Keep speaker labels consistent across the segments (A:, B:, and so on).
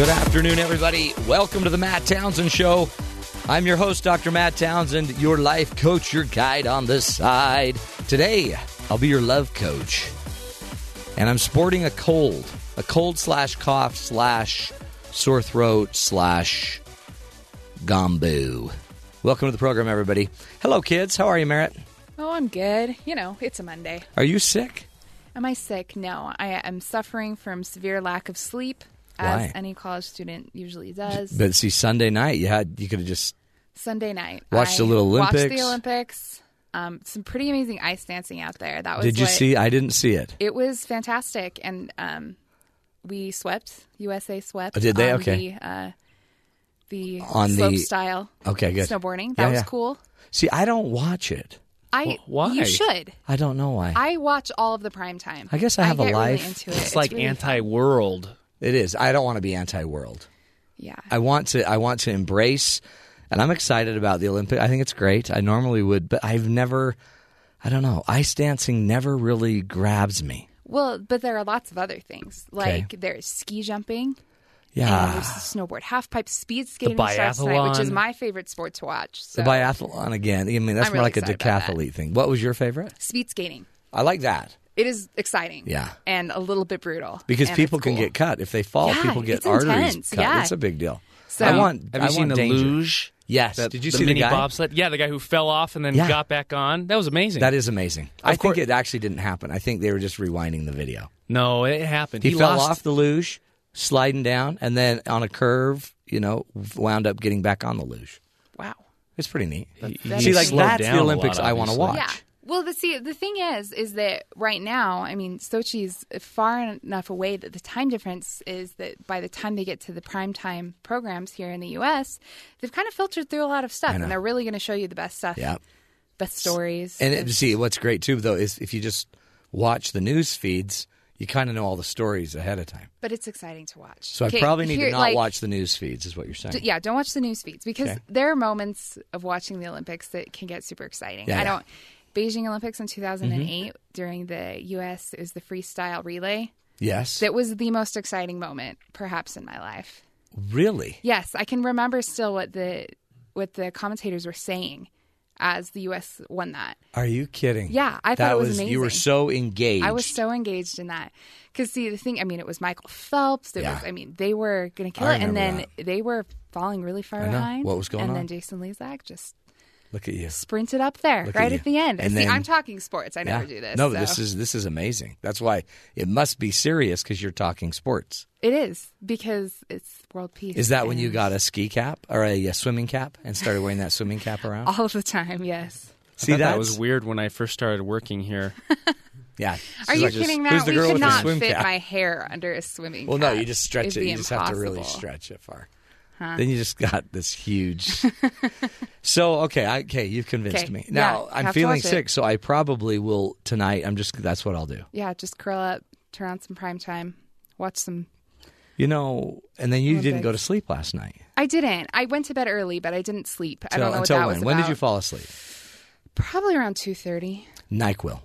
A: Good afternoon, everybody. Welcome to the Matt Townsend Show. I'm your host, Dr. Matt Townsend, your life coach, your guide on the side. Today, I'll be your love coach. And I'm sporting a cold, a cold slash cough slash sore throat slash gombo. Welcome to the program, everybody. Hello, kids. How are you, Merritt?
B: Oh, I'm good. You know, it's a Monday.
A: Are you sick?
B: Am I sick? No, I am suffering from severe lack of sleep,
A: Why?
B: as any college student usually does.
A: But see, Sunday night, you had you could have just
B: Sunday night,
A: Watched the
B: I
A: little
B: Watched
A: Olympics.
B: the Olympics. Um, some pretty amazing ice dancing out there. That was.
A: Did you
B: what-
A: see? I didn't see it.
B: It was fantastic, and um, we swept. USA swept.
A: Oh, did they?
B: on
A: Okay.
B: The, uh, the
A: On
B: slope
A: the-
B: style
A: Okay, good.
B: snowboarding. That
A: Yeah,
B: was
A: yeah.
B: cool.
A: See, I don't watch it.
B: I.
C: why?
B: You should.
A: I don't know why.
B: I watch all of the prime time.
A: I guess I have a
B: get
A: life.
B: Really into it.
C: It's, like
B: really
C: anti-world.
A: It is. I don't want to be anti-world.
B: Yeah.
A: I want to. I want to embrace, and I'm excited about the Olympic. I think it's great. I normally would, but I've never. I don't know. Ice dancing never really grabs me.
B: Well, but there are lots of other things.
A: Okay.
B: Like there's ski jumping,
A: Yeah,
B: there's snowboard, half pipe, speed skating starts tonight, which is my favorite sport to watch. So.
A: the biathlon again. I mean, that's
B: I'm
A: more
B: really
A: like a
B: excited
A: decathlete thing. What was your favorite?
B: Speed skating.
A: I like that
B: It is exciting.
A: Yeah.
B: And a little bit brutal.
A: because people can
B: cool.
A: get cut if they fall.
B: Yeah,
A: people get arteries
B: intense,
A: cut.
B: yeah.
A: It's a big deal.
B: So-
A: I want.
C: Have
A: I
C: you seen
A: want
C: the
A: danger.
C: luge?
A: Yes.
C: That-
A: Did you
C: the
A: see the
C: mini
A: guy?
C: bobsled? Yeah, the guy who fell off and then
A: Yeah.
C: got back on. That was amazing.
A: That is amazing. I
C: course-
A: think it actually didn't happen. I think they were just rewinding the video.
C: no, it happened.
A: He, fell
C: lost-
A: off the luge, sliding down, and then on a curve, you know, wound up getting back on the luge.
B: Wow.
A: It's pretty neat.
B: That's
A: See, like that's the Olympics
C: lot,
A: I want to watch.
B: Yeah. Well, the see, the thing is, is that right now, I mean, Sochi's far enough away that the time difference is that by the time they get to the prime time programs here in the U.S., they've kind of filtered through a lot of stuff, and they're really going to show you the best stuff,
A: Yeah.
B: best stories.
A: And it, see, what's great too, though, is if you just watch the news feeds, you kind of know all the stories ahead of time.
B: but it's exciting to watch.
A: So
B: Okay,
A: I probably need
B: here-
A: to not
B: like,
A: watch the news feeds, is what you're saying.
B: d- Yeah, don't watch the news feeds because
A: Okay.
B: there are moments of watching the Olympics that can get super exciting.
A: Yeah,
B: I
A: yeah.
B: don't. Beijing Olympics in mm-hmm. 2008 during the U.S. was the freestyle relay.
A: Yes.
B: That was the most exciting moment, perhaps, in my life.
A: really?
B: Yes, I can remember still what the what the commentators were saying as the U.S. won that.
A: Are you kidding?
B: Yeah, I thought
A: that
B: it was amazing
A: You were so engaged.
B: I was so engaged in that because see the thing. I mean, it was Michael Phelps. It
A: Yeah.
B: was. I mean, they were going to kill
A: I
B: it, and then they were falling really far behind.
A: What was going
B: and
A: on?
B: And then Jason Lezak just
A: Look at you.
B: sprinted up there
A: Look
B: right
A: you.
B: at, the end.
A: And
B: see,
A: then-
B: I'm talking sports. I never do this.
A: No,
B: so.
A: this is this is amazing. That's why it must be serious because you're talking sports.
B: it is because it's world peace.
A: Is that when you got a ski cap or a, uh swimming cap and started wearing that swimming cap around?
B: all the time? Yes.
A: See
C: I thought that was weird when I first started working here.
A: Yeah.
B: Are
A: She's
B: you
A: like,
B: kidding,
A: Who's
B: Matt?
A: the
B: We
A: girl
B: could
A: with the
B: not
A: swim
B: fit
A: cap?
B: my hair under a swimming
A: Well,
B: cap.
A: no, you just stretch
B: It'd
A: it.
B: be
A: You just have to really stretch it far. Then you just got this huge. so okay, I, okay, you've convinced
B: Okay,
A: me. Now
B: yeah,
A: I'm feeling
B: watch it.
A: sick, so I probably will tonight. I'm just that's what I'll do.
B: Yeah, just curl up, turn on some prime time, watch some.
A: You know, and then you didn't go to sleep last night.
B: I didn't. I went to bed early, but I didn't sleep. I don't know what that
A: when?
B: was
A: When did you fall asleep?
B: Probably around two thirty.
A: Nyquil.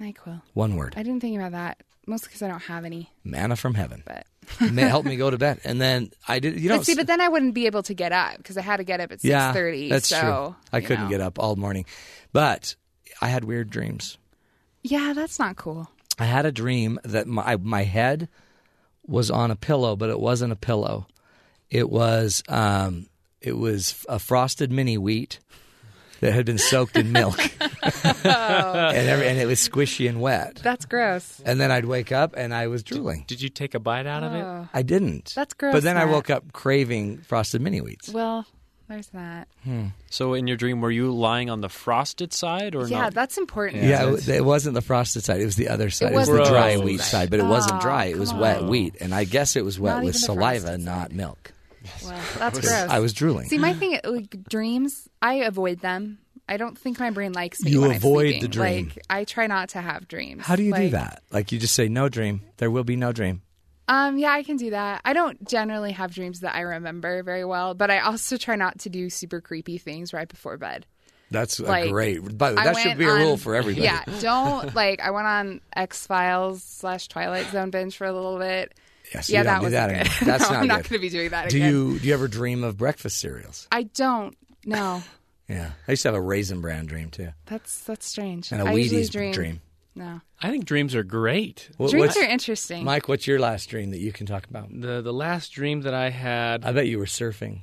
B: Nyquil.
A: One word.
B: I didn't think about that mostly because I don't have any.
A: Manna from heaven.
B: But
A: help me go to bed, and then I did. You know,
B: but see, but then I wouldn't be able to get up because I had to get up at six
A: yeah,
B: thirty.
A: that's
B: so,
A: true. I couldn't
B: know.
A: get up all morning, but I had weird dreams.
B: Yeah, that's not cool.
A: I had a dream that my my head was on a pillow, but it wasn't a pillow. It was um, it was a frosted mini wheat that had been soaked in milk, and every, and it was squishy and wet.
B: That's gross.
A: And then I'd wake up and I was drooling.
C: Did you take a bite out of it? Oh.
A: I didn't.
B: That's gross,
A: But then I
B: Matt.
A: woke up craving frosted mini wheats.
B: Well, there's that. Hmm.
C: So in your dream, were you lying on the frosted side or
B: Yeah,
C: not?
B: that's important.
A: Yeah, it, it wasn't the frosted side. It was the other side. It, was
B: was
A: the
C: the
A: dry
C: frosted
A: wheat
B: side.
A: side, but it wasn't
B: Oh,
A: dry. It was
B: come
A: wet
B: on.
A: wheat, and I guess it was wet
B: Not
A: with
B: even the
A: saliva,
B: frosted
A: not
B: side. Well, that's gross.
A: I was drooling.
B: See, my thing, like dreams, I avoid them. I don't think my brain likes me.
A: You
B: when
A: avoid
B: I'm sleeping.
A: the dream.
B: Like I try not to have dreams.
A: How do you do that? Like you just say no dream. There will be no dream.
B: Um, yeah, I can do that. I don't generally have dreams that I remember very well, but I also try not to do super creepy things right before bed.
A: That's a
B: Like,
A: great. By the way, that should be a rule for everybody.
B: Yeah, don't like. I went on X Files slash Twilight Zone binge for a little bit.
A: Yeah, so
B: yeah, that was
A: that
B: good.
A: anymore. That's
B: no,
A: not
B: I'm not going to be doing that
A: Do
B: again.
A: you do you ever dream of breakfast cereals?
B: I don't. No,
A: Yeah, I used to have a raisin bran dream too,
B: that's that's strange.
A: and a
B: I usually
A: Wheaties
B: dream.
A: dream.
B: No,
C: I think dreams are great.
A: What-
B: dreams
A: what's-
B: are interesting.
A: Mike, what's your last dream that you can talk about?
C: The the last dream that I had,
A: I bet you were surfing.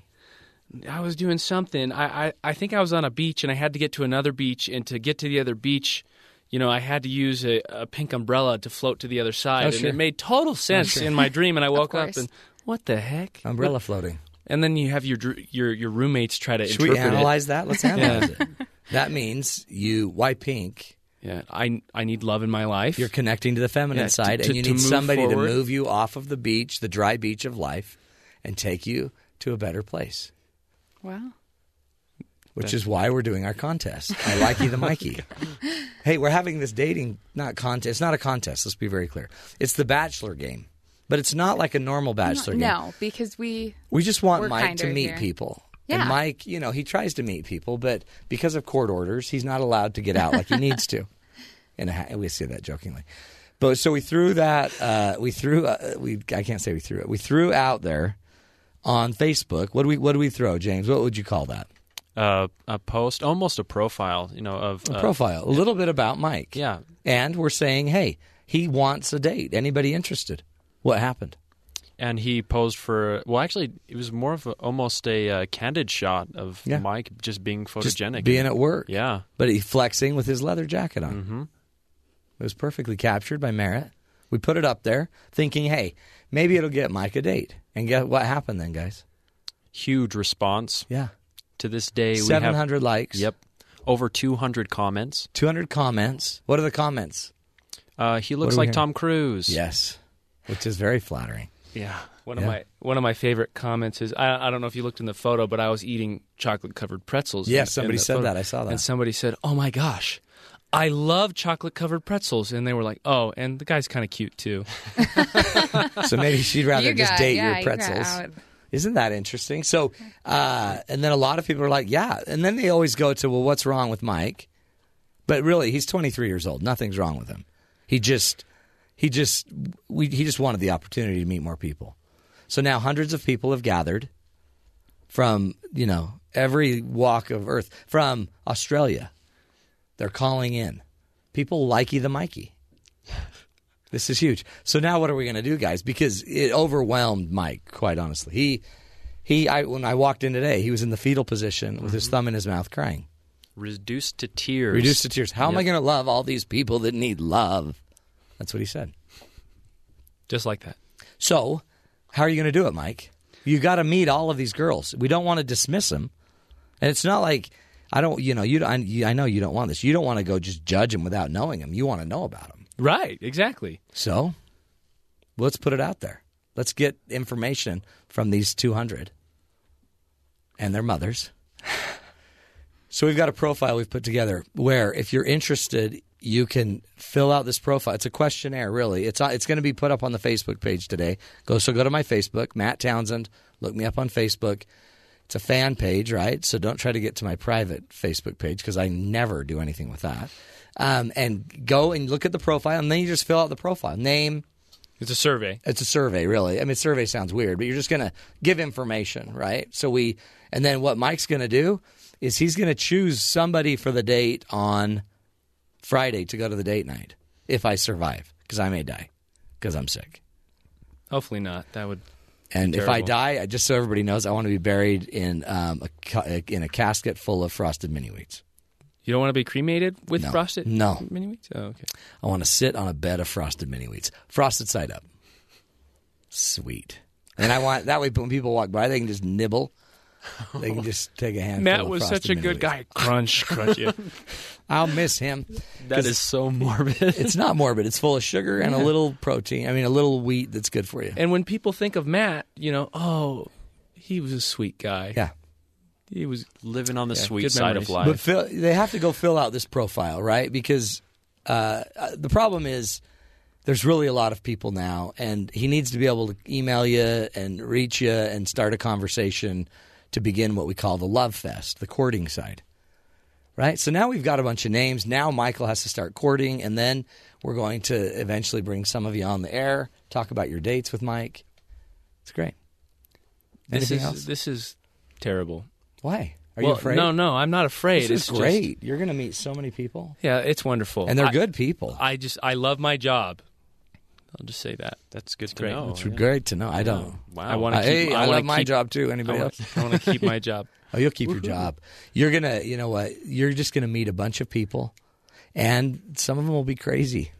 C: I was doing something. I, I, I think I was on a beach and I had to get to another beach, and to get to the other beach, you know, I had to use a, a pink umbrella to float to the other side,
A: Oh,
C: and it made total oh, sense
A: sure.
C: in my dream. And I woke up and what the heck?
A: Umbrella floating.
C: And then you have your your your roommates try to
A: Should we
C: interpret
A: analyze that? Let's analyze it. That means you. Why pink?
C: Yeah, I I need love in my life.
A: You're connecting to the feminine
C: Yeah,
A: side,
C: to-
A: and you
C: to
A: need
C: move
A: somebody
C: forward.
A: to move you off of the beach, the dry beach of life, and take you to a better place.
B: wow.
A: Which is why we're doing our contest. I like you, the Mikey. hey, we're having this dating not contest. It's not a contest. Let's be very clear. It's the Bachelor game, but it's not like a normal Bachelor game.
B: No, because we
A: We just want Mike to meet
B: here.
A: people.
B: Yeah.
A: And Mike, you know, he tries to meet people, but because of court orders, he's not allowed to get out like he needs to. And we say that jokingly. But so we threw that. Uh, we threw. Uh, we I can't say we threw it. We threw out there on Facebook. What do we What do we throw, James? What would you call that?
C: Uh, a post, almost a profile, you know, of
A: A
C: uh,
A: profile. A little bit about Mike.
C: Yeah,
A: And we're saying, hey, he wants a date. Anybody interested? What happened?
C: and he posed for. Well, actually, it was more of a, almost a uh, candid shot of
A: Yeah.
C: Mike just being
A: Just
C: photogenic,
A: being at work.
C: Yeah,
A: but he flexing with his leather jacket on.
C: hmm
A: It was perfectly captured by Merritt. We put it up there, thinking, hey, maybe it'll get Mike a date. And get what happened then, guys?
C: huge response
A: Yeah,
C: to this day. We have
A: hundred likes.
C: yep, over two hundred comments.
A: two hundred comments. What are the comments?
C: Uh, he looks like
A: hear?
C: Tom Cruise.
A: Yes, which is very flattering.
C: Yeah. One
A: Yeah.
C: of my one of my favorite comments is I, I don't know if you looked in the photo, but I was eating chocolate covered pretzels.
A: Yes,
C: in- in
A: somebody
C: the
A: said
C: photo.
A: that. I saw that.
C: And somebody said, "Oh my gosh, I love chocolate covered pretzels," and they were like, "Oh, and the guy's kind of cute too."
A: So maybe she'd rather
B: you
A: just
B: got,
A: date
B: yeah,
A: your
B: you
A: pretzels. Isn't that interesting? So, uh, and then a lot of people are like, yeah. And then they always go to, well, what's wrong with Mike? But really, he's 23 years old. Nothing's wrong with him. He just, he just, we, he just wanted the opportunity to meet more people. So now hundreds of people have gathered from, you know, every walk of earth, from Australia. They're calling in. People likey the Mikey. This is huge. So now what are we going to do, guys? Because it overwhelmed Mike, quite honestly. He, he, I, when I walked in today, he was in the fetal position with his mm-hmm. thumb in his mouth crying.
C: Reduced to tears.
A: Reduced to tears. How am I
C: Yep.
A: going to love all these people that need love? That's what he said.
C: Just like that.
A: So, how are you going to do it, Mike? You got to meet all of these girls. We don't want to dismiss them, and it's not like I don't. You know, you. don't- I, you- I know you don't want this. You don't want to go just judge them without knowing them. You want to know about them.
C: Right. Exactly.
A: So, let's put it out there. Let's get information from these 200 and their mothers. So, we've got a profile we've put together where if you're interested, you can fill out this profile. It's a questionnaire, really. It's uh, it's going to be put up on the Facebook page today. Go so go to my Facebook, Matt Townsend. Look me up on Facebook. It's a fan page, right? So don't try to get to my private Facebook page because I never do anything with that. Um, and go and look at the profile, and then you just fill out the profile name.
C: It's a survey.
A: It's a survey, really. I mean, survey sounds weird, but you're just going to give information, right? So we, and then what Mike's going to do is he's going to choose somebody for the date on Friday to go to the date night if I survive, because I may die because I'm sick.
C: Hopefully not. That would.
A: And if I die, I, just so everybody knows, I want to be buried in um, a, in a casket full of frosted mini wheats.
C: You don't want to be cremated with
A: No.
C: frosted
A: No.
C: mini wheats. Oh, okay.
A: I want to sit on a bed of frosted mini wheats, frosted side up. Sweet. And I want that way when people walk by, they can just nibble. They can just take a handful.
C: Matt
A: of
C: was such a good
A: Wheats.
C: guy. Crunch, crunch. Yeah.
A: I'll miss him.
C: that is so morbid.
A: It's not morbid. It's full of sugar and a little protein. I mean, a little wheat that's good for you.
C: And when people think of Matt, you know, oh, he was a sweet guy.
A: Yeah.
C: He was living on the Yeah, sweet good side of life.
A: But fill, they have to go fill out this profile, right? Because uh, uh, the problem is there's really a lot of people now, and he needs to be able to email you and reach you and start a conversation to begin what we call the love fest, the courting side. right? So now we've got a bunch of names. Now Michael has to start courting, and then we're going to eventually bring some of you on the air, talk about your dates with Mike. It's great.
C: This
A: Anything
C: is
A: else?
C: this is terrible.
A: Why? Are
C: well,
A: you afraid?
C: No, no, I'm not afraid.
A: This
C: it's
A: is
C: just-
A: great. You're going to meet so many people,
C: yeah, it's wonderful,
A: and they're
C: I-
A: good people.
C: I just I love my job. I'll just say that.
D: That's good to
C: great.
D: know.
A: it's
D: yeah.
A: great to know. I don't.
D: Wow.
C: I want to keep.
A: hey, I,
C: wanna
A: love my job too.
C: Anybody I
A: Anybody
C: want
A: else?
C: I want to keep my job.
A: Oh, you'll keep your job. You're gonna, you know what? You're just gonna meet a bunch of people, and some of them will be crazy.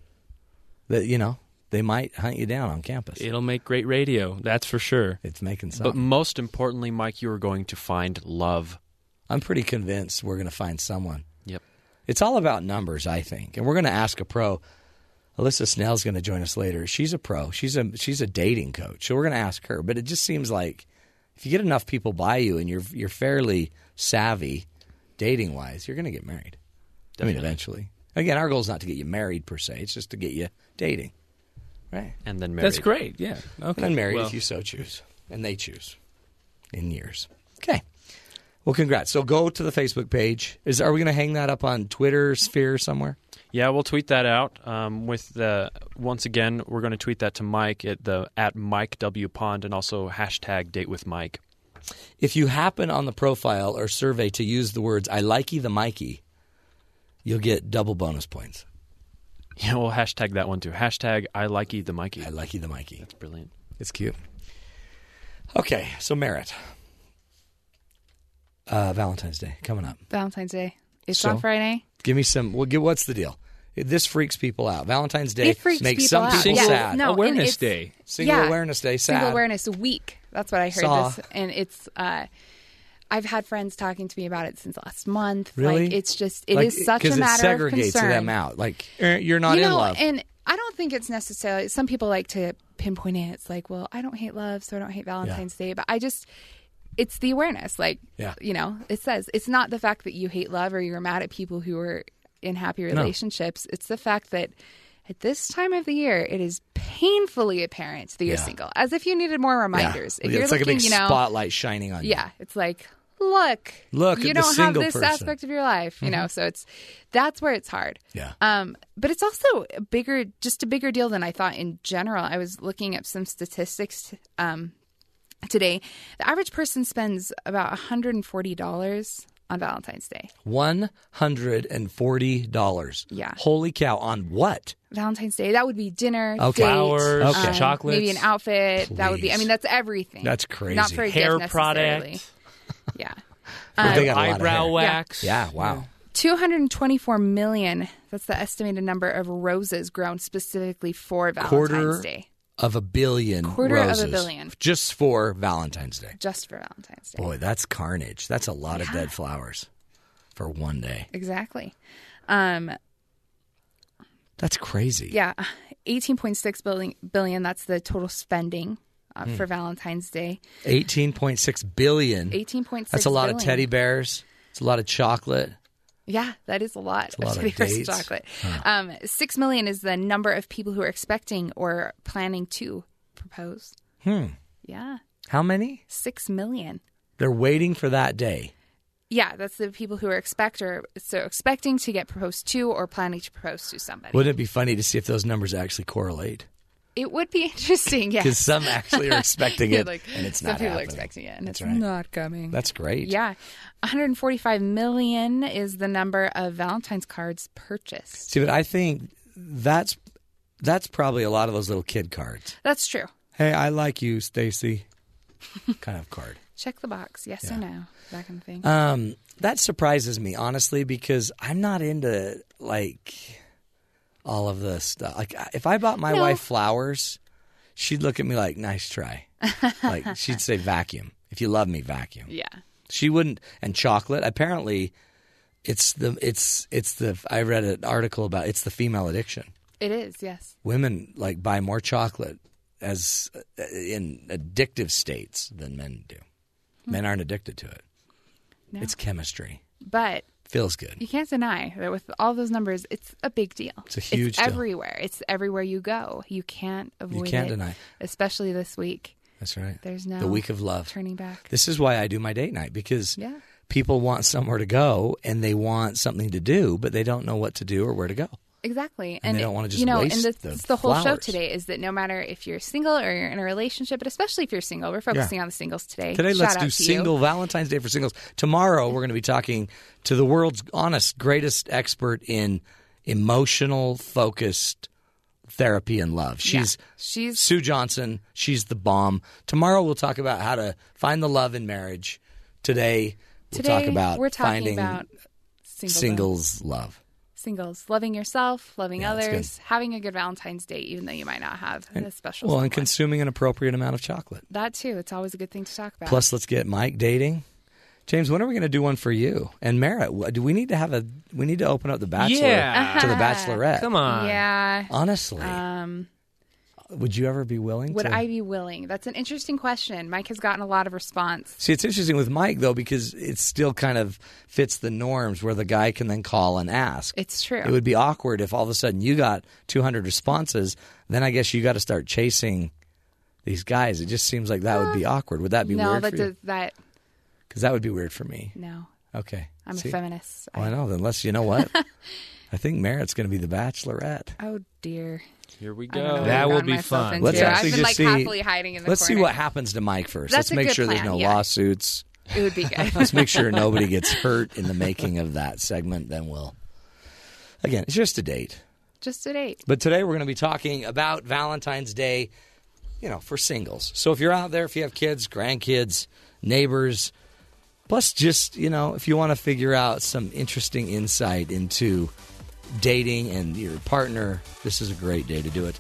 A: That you know, they might hunt you down on campus.
C: It'll make great radio. That's for sure.
A: it's making
D: sense.
A: But
D: most importantly, Mike, you are going to find love.
A: I'm pretty convinced we're gonna find someone.
D: Yep.
A: It's all about numbers, I think, and we're gonna ask a pro. Alisa Snell's going to join us later. She's a pro. She's a she's a dating coach. So we're going to ask her. But it just seems like if you get enough people by you and you're you're fairly savvy dating wise, you're going to get married. I mean, eventually. Again, our goal is not to get you married per se. It's just to get you dating, right?
D: And then married.
C: That's great. Yeah. Okay.
A: And then married
C: Well,
A: if you so choose, and they choose in years. Okay. Well, congrats. So go to the Facebook page. Is are we going to hang that up on Twitter sphere somewhere?
D: Yeah, we'll tweet that out. Um, with the once again, we're going to tweet that to Mike at the at Mike W Pond and also hashtag Date with Mike.
A: If you happen on the profile or survey to use the words "I likey the Mikey," you'll get double bonus points.
D: Yeah, we'll hashtag that one too. Hashtag I likey the Mikey.
A: I likey the Mikey.
D: That's brilliant.
A: It's cute. Okay, so Merritt. Uh, Valentine's Day coming up.
B: Valentine's Day. It's
A: So?
B: on Friday.
A: Give me some. Well, give, what's the deal? This freaks people out. Valentine's Day
B: It freaks
A: makes
B: people
A: some
B: out.
A: people
C: Single
A: sad.
B: No, and
C: Awareness
B: it's-
C: Day.
A: Single
B: Yeah.
A: Awareness Day, sad.
B: Single Awareness Week. That's what I heard
A: Saw.
B: this, and it's. Uh, I've had friends talking to me about it since last month.
A: Really?
B: Like it's just it is
A: Like,
B: such a matter
A: it
B: of
A: segregates
B: concern.
A: them out. Like eh, you're not
B: you
A: in
B: know,
A: love.
B: and I don't think it's necessarily. Some people like to pinpoint it. It's like, well, I don't hate love, so I don't hate Valentine's Day. But I just, it's the awareness. Like,
A: Yeah.
B: you know, it says it's not the fact that you hate love or you're mad at people who are in happy relationships. It's the fact that at this time of the year, it is painfully apparent that you're
A: Yeah.
B: single, as if you needed more reminders.
A: Yeah.
B: If you're
A: it's like
B: looking,
A: a big
B: you know,
A: spotlight shining on you.
B: yeah, it's like, look,
A: Look
B: you don't have this
A: person. Mm-hmm.
B: aspect of your life, you know. So it's that's where it's hard.
A: Yeah.
B: Um, but it's also a bigger, just a bigger deal than I thought in general. I was looking up some statistics um, today. The average person spends about $140 on Valentine's Day.
A: One hundred and forty dollars.
B: Yeah.
A: Holy cow! On what?
B: Valentine's Day, that would be dinner,
A: Okay.
B: date,
C: Flowers,
A: Okay.
B: um,
C: chocolates,
B: maybe an outfit. That would be. I mean, that's everything.
A: That's crazy.
B: Not for
C: hair product,
B: Yeah.
A: They got a lot of
C: eyebrow wax.
A: Yeah. Wow.
B: 224 million. That's the estimated number of roses grown specifically for Valentine's
A: Quarter
B: Day,
A: of a billion.
B: Quarter of a billion.
A: just for Valentine's Day.
B: just for Valentine's Day.
A: Boy, that's carnage. That's a lot of dead flowers for one day.
B: Exactly. Um,
A: That's crazy.
B: yeah, 18.6 billion, billion. That's the total spending uh,
A: Hmm.
B: for Valentine's Day.
A: Eighteen point six billion.
B: 18.6.
A: That's a lot of teddy bears. It's a lot of chocolate.
B: Yeah, that is a lot.
A: a lot of
B: teddy bears and chocolate. Um, Six million is the number of people who are expecting or planning to propose.
A: Hmm.
B: Yeah,
A: How many?
B: six million.
A: They're waiting for that day.
B: Yeah, that's the people who are expect or so expecting to get proposed to or planning to propose to somebody.
A: Wouldn't it be funny to see if those numbers actually correlate?
B: It would be interesting, yes.
A: Because some actually are expecting it,
B: like,
A: and it's
B: some
A: not
B: people are
A: happening.
B: expecting it, and
A: That's
B: it's
A: right.
B: not coming.
A: That's great.
B: yeah, 145 million is the number of Valentine's cards purchased.
A: See, but I think that's that's probably a lot of those little kid cards.
B: That's true.
A: Hey, I like you, Stacy. kind of card.
B: Check the box, yes or no, that kind of thing.
A: Um, that surprises me honestly because I'm not into like all of this stuff. Like if I bought my
B: No.
A: wife flowers, she'd look at me like, "Nice try." like she'd say, "Vacuum." If you love me, vacuum.
B: yeah,
A: She wouldn't. And chocolate. Apparently, it's the it's it's the. I read an article about it's the female addiction.
B: it is. Yes,
A: Women like buy more chocolate as uh, in addictive states than men do. Men aren't addicted to it.
B: No.
A: It's chemistry.
B: but
A: Feels good.
B: you can't deny that with all those numbers, it's a big deal.
A: It's a huge deal.
B: everywhere. It's everywhere you go. You can't avoid You
A: can't
B: it.
A: deny.
B: especially this week.
A: That's right.
B: There's no
A: the week of love.
B: turning back.
A: This is why I do my date night because
B: Yeah.
A: people want somewhere to go and they want something to do, but they don't know what to do or where to go.
B: Exactly,
A: And they don't wanna just
B: you know,
A: waste
B: and the,
A: the
B: the whole show today is that no matter if you're single or you're in a relationship, but especially if you're single, we're focusing on the singles today.
A: Today,
B: Shout
A: let's
B: out
A: do
B: to you.
A: single Valentine's Day for singles. Tomorrow, we're going to be talking to the world's honest, greatest expert in emotional focused therapy and love.
B: Yeah.
A: She's
B: she's
A: Sue Johnson. She's the bomb. Tomorrow, we'll talk about how to find the love in marriage. Today, we'll
B: today
A: talk about
B: we're talking
A: finding
B: about single
A: singles love.
B: Singles, loving yourself, loving
A: Yeah,
B: others, having a good Valentine's Day, even though you might not have a special.
A: Well, and consuming an appropriate amount of chocolate.
B: that too. It's always a good thing to talk about.
A: Plus, let's get Mike dating. James, when are we going to do one for you and Merritt? Do we need to have a? We need to open up the Bachelor
C: Yeah.
A: to the Bachelorette.
C: Come on.
B: yeah.
A: Honestly,
B: Um,
A: would you ever be willing?
B: would
A: to?
B: I be willing? That's an interesting question. Mike has gotten a lot of response.
A: See, it's interesting with Mike though because it still kind of fits the norms where the guy can then call and ask.
B: It's true.
A: It would be awkward if all of a sudden you got 200 responses. Then I guess you got to start chasing these guys. It just seems like that would be awkward. Would that be
B: no,
A: weird
B: that
A: you?
B: does that.
A: Because that would be weird for me.
B: No,
A: Okay,
B: I'm
A: See?
B: a feminist.
A: Well, I
B: I-
A: know. Then let's. You know what? I think Merritt's going to be the Bachelorette.
B: oh dear.
D: Here we
B: I don't know
D: go.
C: That will be fun.
B: into.
A: Let's actually
B: I've been
A: just
B: like
A: see-
B: happily hiding in the
A: Let's see what happens to Mike first.
B: That's
A: let's make
B: good
A: sure there's no
B: yeah.
A: lawsuits.
B: It would be good.
A: Let's make sure nobody gets hurt in the making of that segment. Then we'll. Again, it's just a date.
B: Just a date.
A: But today we're going to be talking about Valentine's Day, you know, for singles. So if you're out there, if you have kids, grandkids, neighbors, plus just, you know, if you want to figure out some interesting insight into dating and your partner, this is a great day to do it.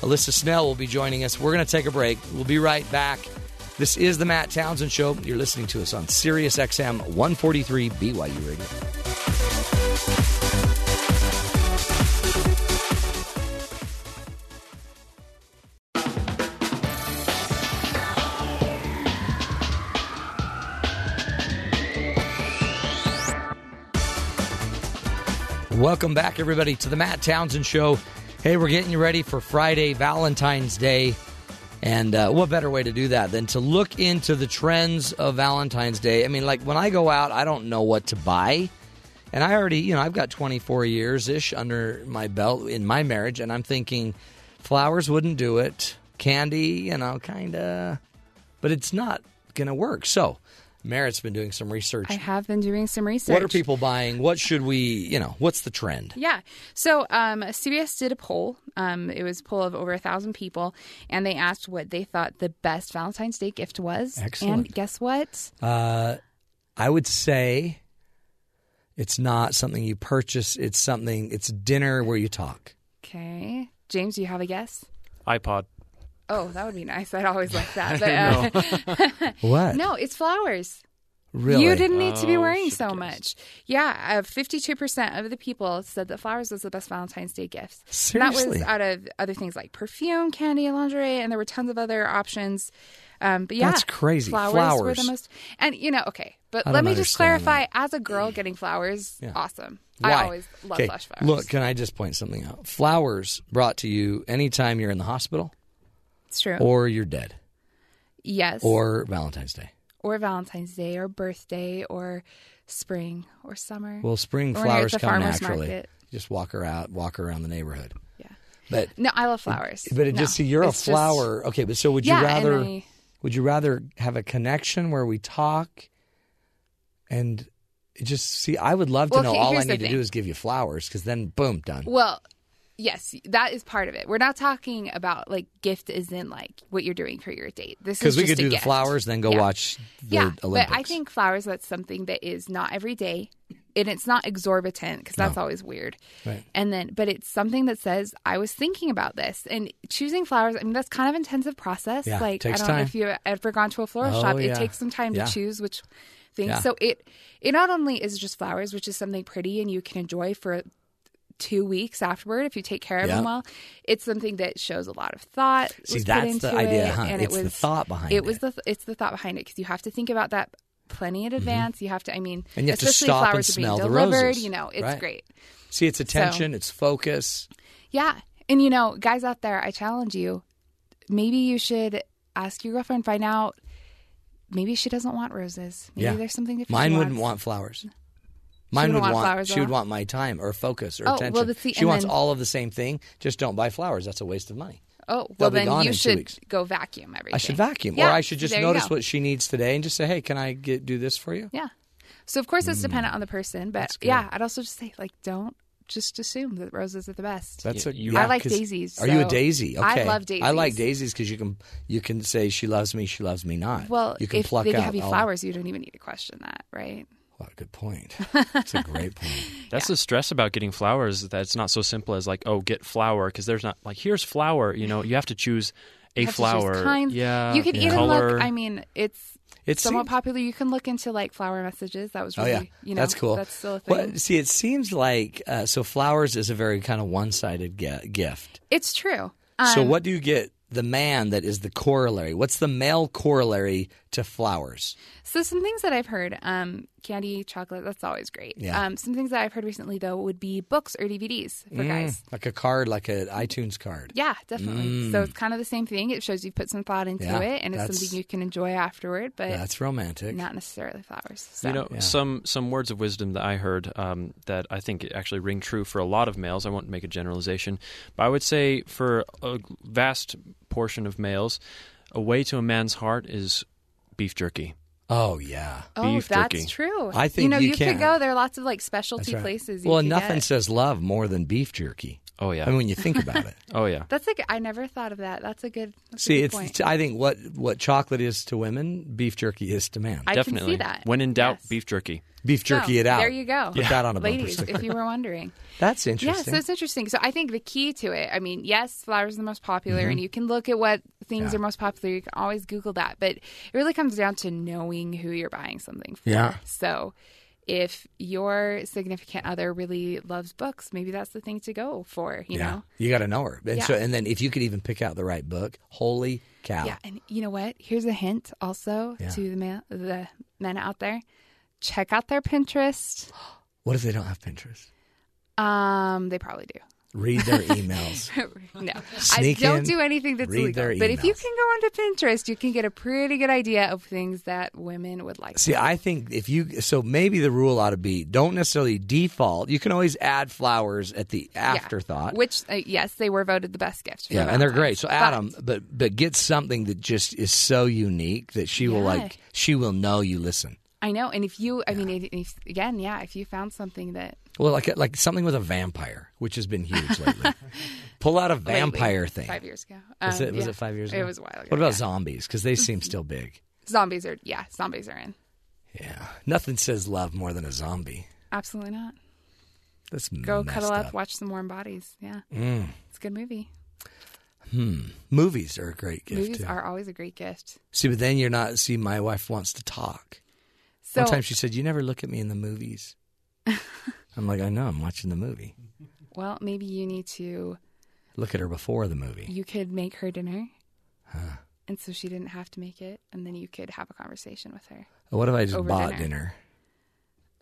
A: Alisa Snell will be joining us. We're going to take a break. We'll be right back. This is the Matt Townsend Show. You're listening to us on Sirius XM 143 BYU Radio. Welcome back, everybody, to the Matt Townsend Show. Hey, we're getting you ready for Friday, Valentine's Day. And uh, what better way to do that than to look into the trends of Valentine's Day? I mean, like when I go out, I don't know what to buy. And I already, you know, I've got 24 years ish under my belt in my marriage. And I'm thinking flowers wouldn't do it. Candy, you know, kind of. But it's not going to work. So, Merritt's been doing some research.
B: I have been doing some research.
A: What are people buying? What should we, you know, what's the trend?
B: Yeah. So um, CBS did a poll. Um, it was a poll of over a thousand people, and they asked what they thought the best Valentine's Day gift was.
A: Excellent.
B: And guess what?
A: Uh, I would say it's not something you purchase. It's something. It's dinner where you talk.
B: Okay, James, do you have a guess?
D: iPod.
B: Oh, that would be nice. I'd always like that. But, uh,
A: What?
B: no, it's flowers.
A: really.
B: You didn't need to be
D: Oh,
B: wearing so
D: guessed.
B: much. Yeah, uh, fifty-two percent of the people said that flowers was the best Valentine's Day gift. And
A: Seriously?
B: that was out of other things like perfume, candy, lingerie, and there were tons of other options. Um, but yeah,
A: That's crazy.
B: Flowers, were the most. And you know, okay, but let me just clarify: as a girl, getting flowers,
A: Yeah.
B: awesome.
A: Why?
B: I always love
A: okay.
B: flowers.
A: Look, can I just point something out? Flowers brought to you anytime you're in the hospital
B: it's true.
A: or you're dead
B: yes,
A: or Valentine's Day.
B: or Valentine's Day, or birthday, or spring, or summer.
A: Well, spring
B: Or when you're at
A: flowers come naturally.
B: market.
A: Just walk around, walk around the neighborhood.
B: yeah.
A: But
B: No, I love flowers.
A: but it
B: No,
A: just see you're a
B: it's just-
A: flower. okay, but so would
B: Yeah,
A: you rather?
B: I-
A: Would you rather have a connection where we talk and just see? I would love to
B: Well,
A: know. all I need to do is give you flowers because then, boom, done.
B: Well, yes, that is part of it. We're not talking about like gift is in like what you're doing for your date. This is
A: Because
B: we
A: could do the flowers, then go
B: Yeah.
A: watch the
B: yeah,
A: Olympics.
B: but I think flowers that's something that is not every day, and it's not exorbitant because that's
A: No.
B: always weird.
A: Right.
B: And then, but it's something that says I was thinking about this and choosing flowers. I mean, that's kind of intensive process.
A: Yeah,
B: like I don't know if you've ever gone to a floral
A: Oh,
B: shop. It takes some time to choose which things. So it it not only is just flowers, which is something pretty and you can enjoy for two weeks afterward if you take care of
A: Yeah.
B: them well. It's something that shows a lot of thought.
A: See, that's the idea,
B: it,
A: huh?
B: And
A: It's
B: it
A: the
B: was
A: thought behind
B: it.
A: it.
B: was the it's the thought behind it because you have to think about that plenty in advance. You have to. I mean,
A: Mm-hmm. And you have to
B: especially
A: stop and
B: flowers are being
A: smell the
B: delivered.
A: roses,
B: You know, it's
A: right?
B: great.
A: see, it's attention, it's focus.
B: Yeah, and you know, guys out there, I challenge you. Maybe you should ask your girlfriend, find out maybe she doesn't want roses. Maybe
A: Yeah.
B: there's something different.
A: Mine wouldn't want flowers. Mine
B: wouldn't
A: would
B: want
A: want,
B: flowers
A: she would want my time or focus or
B: Oh,
A: attention.
B: let's see,
A: she wants
B: then-
A: all of the same thing. Just don't buy flowers. That's a waste of money.
B: Oh,
A: They'll
B: well then you should
A: weeks.
B: go vacuum everything.
A: I should vacuum,
B: Yeah,
A: or I should just notice what she needs today and just say, "Hey, can I get do this for you?"
B: Yeah. So of course it's dependent on the person, but
A: Mm. That's good.
B: yeah, I'd also just say like don't just assume that roses are the best.
A: That's what
D: you-
A: yeah,
B: I like
A: 'cause-
B: daisies,
A: Are you a daisy? Okay.
B: I love daisies.
A: I like
B: daisies.
A: daisies because you can you can say she loves me, she loves me not.
B: well,
A: you can
B: if
A: pluck
B: they
A: out
B: have you
A: all-
B: flowers, you don't even need to question that, right?
A: What a good point. That's a great point.
D: That's the stress about getting flowers. That it's not so simple as like, oh, get flower because there's not like here's flower. You know, you have to choose a
B: You have to choose
D: flower.
B: kinds.
D: Yeah,
B: you can
D: yeah.
B: even
D: color.
B: look. I mean, it's
A: It's
B: somewhat popular. You can look into like flower messages. That was
A: Oh
B: really,
A: yeah,
B: you know,
A: that's cool.
B: That's still a thing.
A: Well, see, it seems like uh, so flowers is a very kind of one-sided ge- gift.
B: It's true.
A: so
B: Um,
A: what do you get the man that is the corollary? What's the male corollary to flowers?
B: So some things that I've heard, um, candy, chocolate, that's always great.
A: Yeah.
B: Um, some things that I've heard recently though would be books or DVDs for guys.
A: Like a card, like an iTunes card.
B: Yeah, definitely. So it's kind of the same thing. It shows you've put some thought into
A: Mm. Yeah,
B: it, and it's something you can enjoy afterward, but
A: That's romantic.
B: not necessarily flowers. So.
D: You know, some some words of wisdom that I heard um, that I think actually ring true for a lot of males. I won't make a generalization, but I would say for a vast portion of males, a way to a man's heart is beef jerky.
A: Oh yeah.
B: oh,
D: beef
B: that's
D: jerky.
B: true.
A: I think
B: you know
A: you
B: you,
A: can.
B: could go. There are lots of like specialty
A: right.
B: places. You
A: Well, nothing
B: get.
A: says love more than beef jerky.
D: Oh yeah.
A: I mean, when you think about it.
D: oh yeah.
B: That's like I never thought of that. That's a good. That's
A: See,
B: a good
A: it's
B: point.
A: I think what what chocolate is to women, beef jerky is to men.
B: I can
D: Definitely.
B: see that.
D: When in doubt,
B: Yes.
D: beef jerky.
A: beef jerky
B: So,
A: it out.
B: There you go.
A: Put that on a bumper
B: ladies,
A: sticker.
B: if you were wondering.
A: That's interesting.
B: Yeah, so it's interesting. So I think the key to it, I mean, yes, flowers are the most popular, and you can look at what things
A: Mm-hmm. Yeah.
B: are most popular. You can always Google that, but it really comes down to knowing who you're buying something for.
A: Yeah.
B: So if your significant other really loves books, maybe that's the thing to go for. You
A: yeah,
B: know.
A: you got to know her. And
B: Yeah.
A: so, and then if you could even pick out the right book, holy cow!
B: Yeah, and you know what? Here's a hint also
A: Yeah.
B: to the man, the men out there: check out their Pinterest.
A: What if they don't have Pinterest?
B: Um, they probably do.
A: Read their emails.
B: no,
A: Sneak
B: I don't
A: in,
B: do anything that's illegal. But if you can go onto Pinterest, you can get a pretty good idea of things that women would like.
A: See, I think if you so maybe the rule ought to be don't necessarily default. You can always add flowers at the
B: Yeah.
A: afterthought.
B: Which, uh, yes, they were voted the best gift.
A: Yeah, and they're great. So
B: But-
A: Adam, but but get something that just is so unique that she will
B: Yeah.
A: like. She will know you listen.
B: I know, and if you, I mean, if, if, again, yeah, if you found something that
A: Well, like like something with a vampire, which has been huge lately. Pull out a
B: lately,
A: vampire thing.
B: five years ago,
A: Was
B: Um,
A: it was
B: yeah.
A: it five years ago?
B: It was a while ago.
A: What about
B: yeah.
A: zombies? Because they seem still big.
B: zombies? Are yeah, zombies are in.
A: Yeah, nothing says love more than a zombie.
B: Absolutely not.
A: That's
B: Go cuddle up,
A: up.
B: watch some warm bodies. Yeah,
A: Mm.
B: it's a good movie. Hmm.
A: Movies are a great gift
B: Movies
A: too.
B: are always a great gift.
A: See, but then you're not. See, my wife wants to talk.
B: So
A: One time she said, "You never look at me in the movies." I'm like, I know. I'm watching the movie.
B: well, maybe you need to.
A: Look at her before the movie.
B: You could make her dinner, and so she didn't have to make it, and then you could have a conversation with her.
A: What if I just bought
B: dinner.
A: dinner?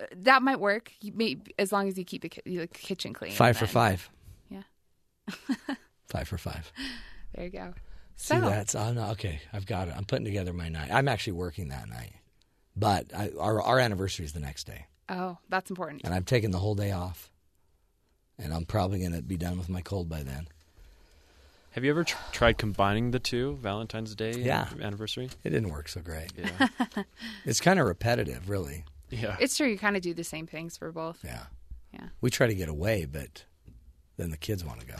B: Uh, That might work, may, as long as you keep the, ki- kitchen clean.
A: Five for
B: then-
A: five.
B: Yeah.
A: Five for five.
B: There you go.
A: See,
B: So
A: that's oh, no, okay. I've got it. I'm putting together my night. I'm actually working that night, but I, our our anniversary is the next day,
B: oh, that's important.
A: and I'm taking the whole day off, and I'm probably going to be done with my cold by then.
D: Have you ever tr- tried combining the two, Valentine's Day and
A: Yeah.
D: anniversary?
A: It didn't work so great.
D: Yeah.
A: It's kind of repetitive, really.
D: yeah.
B: It's true. You kind of do the same things for both.
A: Yeah.
B: Yeah.
A: We try to get away, but then the kids want to go.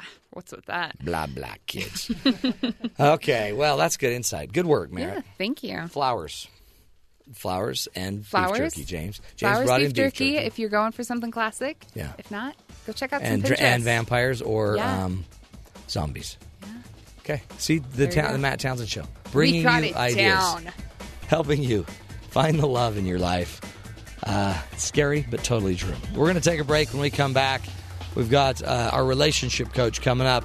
B: What's with that?
A: Blah blah kids. okay, well that's good insight. Good work,
B: Yeah. Thank you.
A: Flowers, flowers and
B: Flowers.
A: beef jerky. James. James
B: Flowers
A: brought
B: beef
A: in
B: jerky,
A: beef jerky.
B: if you're going for something classic.
A: Yeah.
B: If not, go check out
A: and
B: some Pinterest.
A: and vampires or
B: Yeah.
A: um, zombies. Okay, see the ta- the Matt Townsend show, bringing you ideas,
B: down.
A: helping you find the love in your life. Uh, scary, but totally true. We're going to take a break. When we come back, we've got uh, our relationship coach coming up.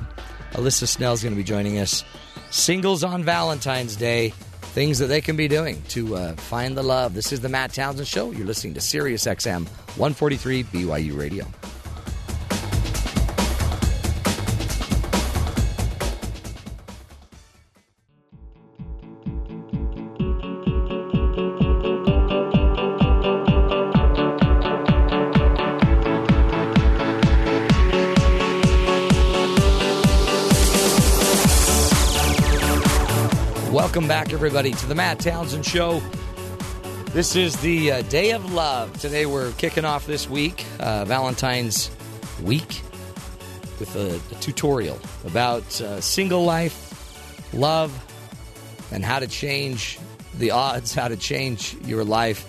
A: Alisa Snell's going to be joining us. Singles on Valentine's Day. Things that they can be doing to uh, find the love. This is the Matt Townsend Show. You're listening to Sirius XM 143 BYU Radio. Everybody, to the Matt Townsend Show. This is the uh, day of love. Today we're kicking off this week, uh, Valentine's week, with a, a tutorial about uh, single life, love, and how to change the odds, how to change your life.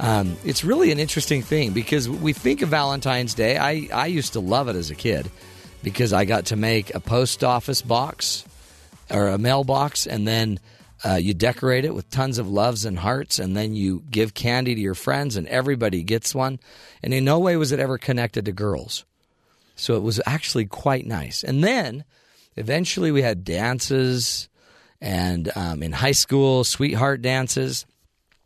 A: Um, it's really an interesting thing because we think of Valentine's Day. I, I used to love it as a kid because I got to make a post office box or a mailbox, and then uh, you decorate it with tons of loves and hearts, and then you give candy to your friends, and everybody gets one. And in no way was it ever connected to girls. So it was actually quite nice. And then eventually we had dances, and um, in high school, sweetheart dances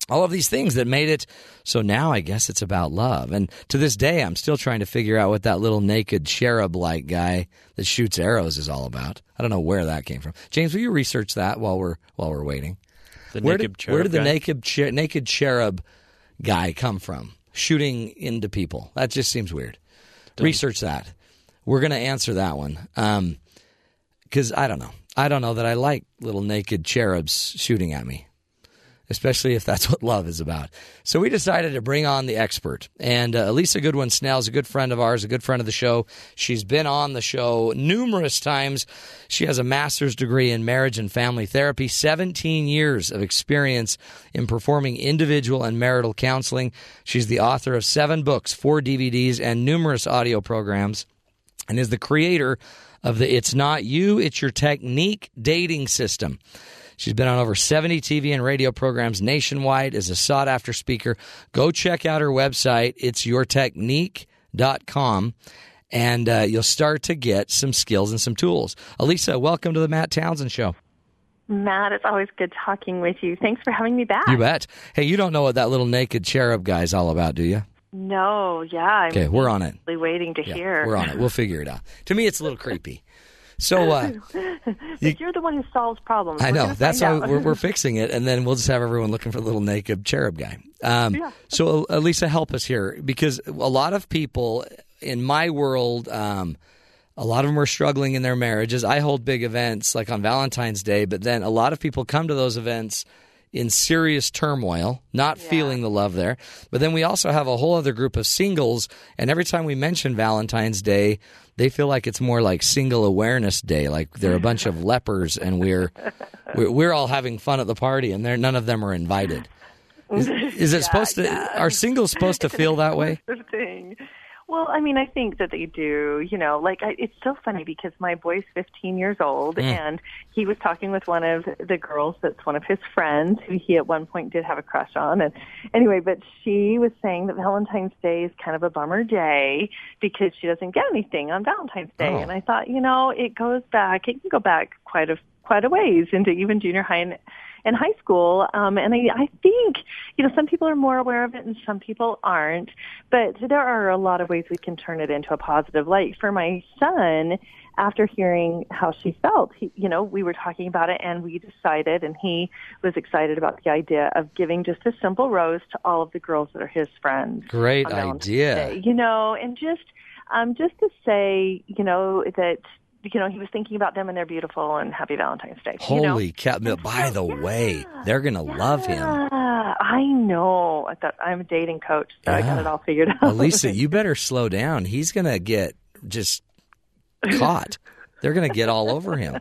A: all of these things that made it so now I guess it's about love. And to this day, I'm still trying to figure out what that little naked cherub like guy that shoots arrows is all about. I don't know where that came from. James, will you research that while we're while we're waiting?
D: The
A: where
D: naked
A: did,
D: cherub
A: where did the
D: guy?
A: naked cher- naked cherub guy come from? Shooting into people. That just seems weird. Research that. We're going to answer that one. Um, because I don't know. I don't know that I like little naked cherubs shooting at me especially if that's what love is about. So we decided to bring on the expert. And uh, Alisa Goodwin Snell is a good friend of ours, a good friend of the show. She's been on the show numerous times. She has a master's degree in marriage and family therapy, 17 years of experience in performing individual and marital counseling. She's the author of seven books, four DVDs, and numerous audio programs, and is the creator of the It's Not You, It's Your Technique dating system. She's been on over 70 TV and radio programs nationwide as a sought after speaker. Go check out her website. It's yourtechnique.com and uh, you'll start to get some skills and some tools. Alisa, welcome to the Matt Townsend Show.
E: Matt, it's always good talking with you. Thanks for having me back.
A: You bet. Hey, you don't know what that little naked cherub guy's all about, do you?
E: No, yeah. I'm
A: Okay, we're on it.
E: waiting to
A: Yeah,
E: hear.
A: we're on it. We'll figure it out. To me, it's a little creepy. So, uh,
E: But you're the one who solves problems.
A: I know. That's why we're, we're fixing it, and then we'll just have everyone looking for the little naked cherub guy. Um,
E: Yeah.
A: So, Alisa, help us here because a lot of people in my world, um, a lot of them are struggling in their marriages. I hold big events like on Valentine's Day, but then a lot of people come to those events in serious turmoil, not feeling the love there. But then we also have a whole other group of singles, and every time we mention Valentine's Day, they feel like it's more like Single Awareness Day, like they're a bunch of lepers, and we're we're, we're all having fun at the party, and they're, none of them are invited. Is, is it supposed to? Are singles supposed to feel that way?
E: Thing. Well, I mean, I think that they do. You know, like I, it's so funny because my boy's 15 years old,
A: Mm.
E: and he was talking with one of the girls that's one of his friends who he at one point did have a crush on. And anyway, but she was saying that Valentine's Day is kind of a bummer day because she doesn't get anything on Valentine's Day.
A: Oh.
E: And I thought, you know, it goes back. It can go back quite a quite a ways into even junior high and in high school. Um, and I, I think, you know, some people are more aware of it and some people aren't. But there are a lot of ways we can turn it into a positive light. For my son, after hearing how she felt, he, you know, we were talking about it and we decided, and he was excited about the idea of giving just a simple rose to all of the girls that are his friends.
A: Great idea.
E: Day, you know, and just, um, just to say, you know, that, you know, he was thinking about them and they're beautiful and happy Valentine's Day. you know?
A: Holy cow! By the way, they're gonna love him.
E: I know. I thought I'm a dating coach, so I got it all figured out.
A: Alisa, you better slow down. He's gonna get just caught. They're gonna get all over him.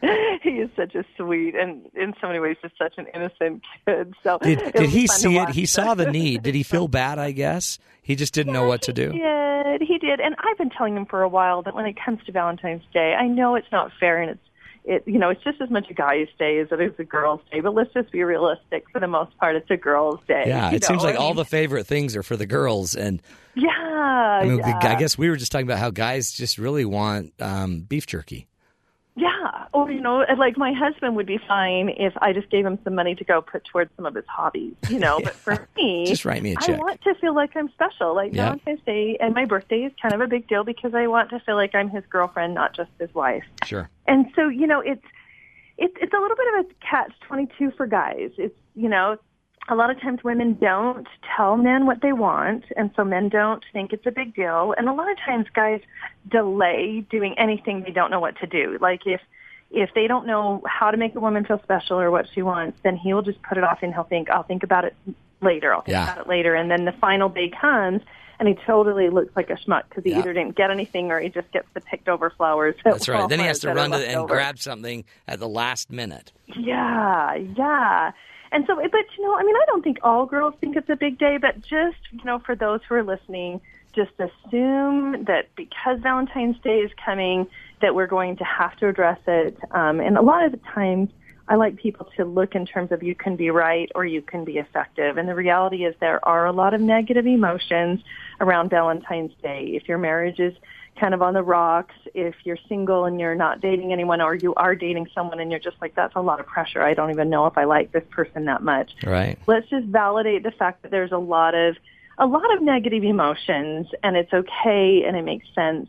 E: he is such a sweet and in so many ways just such an innocent kid. So
A: Did did he see it? He saw the need. Did he feel bad? I guess he just didn't know what to do.
E: He did. He did. And I've been telling him for a while that when it comes to Valentine's Day, I know it's not fair and it's it you know, it's just as much a guy's day as it is a girl's day, but let's just be realistic. For the most part it's a girl's day.
A: Yeah, it seems like
E: I
A: all the favorite things are for the girls, and
E: Yeah.
A: I mean,
E: yeah.
A: I guess we were just talking about how guys just really want um, beef jerky.
E: Yeah, or you know, like my husband would be fine if I just gave him some money to go put towards some of his hobbies, you know. But for me,
A: Just write me a
E: I
A: check.
E: I want to feel like I'm special. Like
A: Yeah.
E: Valentine's Day and my birthday is kind of a big deal because I want to feel like I'm his girlfriend, not just his wife.
A: Sure.
E: And so, you know, it's it's it's a little bit of a catch twenty two for guys. It's you know, a lot of times women don't tell men what they want, and so men don't think it's a big deal. And a lot of times guys delay doing anything they don't know what to do. Like if if they don't know how to make a woman feel special or what she wants, then he will just put it off and he'll think, I'll think about it later. I'll think
A: Yeah.
E: about it later. And then the final day comes and he totally looks like a schmuck because he
A: Yeah.
E: either didn't get anything or he just gets the picked over flowers. at
A: That's right. Then he has to run to and
E: over.
A: grab something at the last minute.
E: Yeah, yeah. And so, but you know, I mean, I don't think all girls think it's a big day, but just, you know, for those who are listening, just assume that because Valentine's Day is coming, that we're going to have to address it. Um, and a lot of the times, I like people to look in terms of you can be right or you can be effective. And the reality is there are a lot of negative emotions around Valentine's Day. If your marriage is kind of on the rocks, if you're single and you're not dating anyone or you are dating someone and you're just like, that's a lot of pressure. I don't even know if I like this person that much.
A: Right.
E: Let's just validate the fact that there's a lot of, a lot of negative emotions and it's okay and it makes sense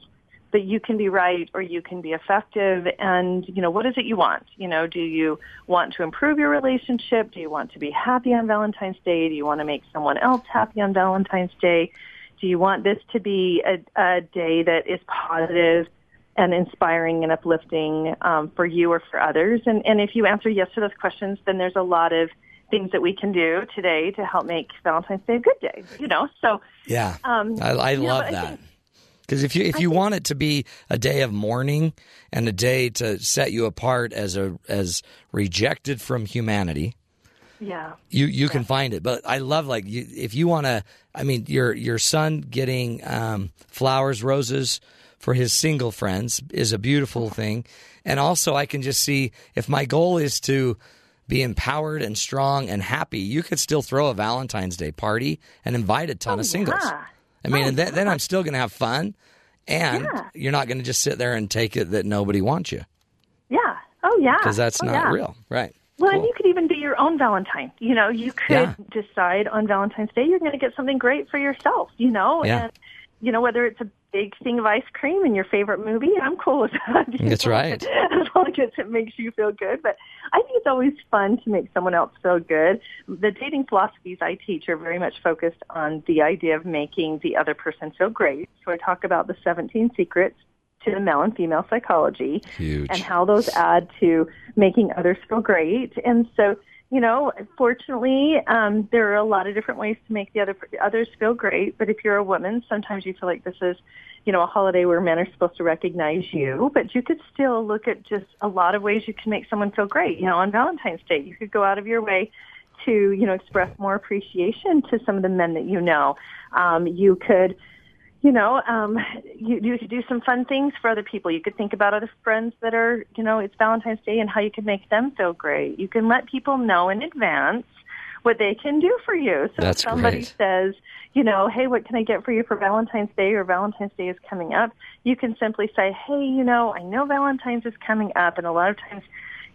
E: but you can be right or you can be effective and you know what is it you want you know do you want to improve your relationship do you want to be happy on valentine's day do you want to make someone else happy on valentine's day do you want this to be a, a day that is positive and inspiring and uplifting um, for you or for others and and if you answer yes to those questions then there's a lot of things that we can do today to help make valentine's day a good day you know so
A: Yeah.
E: Um,
A: I, I love
E: I
A: that.
E: think-
A: Because if you if you want it to be a day of mourning and a day to set you apart as a as rejected from humanity,
E: yeah
A: you you can find it. But I love like you, if you want to. I mean, your your son getting um, flowers, roses for his single friends is a beautiful thing, and also I can just see if my goal is to be empowered and strong and happy, you could still throw a Valentine's Day party and invite a ton of singles.
E: Oh, yeah.
A: I mean, and then, then I'm still going to have fun, and
E: Yeah.
A: you're not going to just sit there and take it that nobody wants you
E: yeah oh yeah
A: because that's
E: Oh,
A: not
E: yeah.
A: real, right?
E: Well, and you could even your own Valentine. You know, you could
A: Yeah.
E: decide on Valentine's Day you're going to get something great for yourself. You know,
A: Yeah.
E: and you know whether it's a big thing of ice cream in your favorite movie, I'm cool with that.
A: That's
E: know,
A: right.
E: As long as it makes you feel good. But I think it's always fun to make someone else feel good. The dating philosophies I teach are very much focused on the idea of making the other person feel great. So I talk about the 17 secrets to the male and female psychology
A: Huge.
E: and how those add to making others feel great. And so, you know, fortunately, um, there are a lot of different ways to make the other others feel great. But if you're a woman, sometimes you feel like this is, you know, a holiday where men are supposed to recognize you. But you could still look at just a lot of ways you can make someone feel great. You know, on Valentine's Day, you could go out of your way to, you know, express more appreciation to some of the men that you know. Um, you could you know, um, you, you could do some fun things for other people. You could think about other friends that are, you know, it's Valentine's Day and how you could make them feel great. You can let people know in advance what they can do for you. So
A: That's
E: if somebody
A: great.
E: says, you know, hey, what can I get for you for Valentine's Day or Valentine's Day is coming up, you can simply say, hey, you know, I know Valentine's is coming up and a lot of times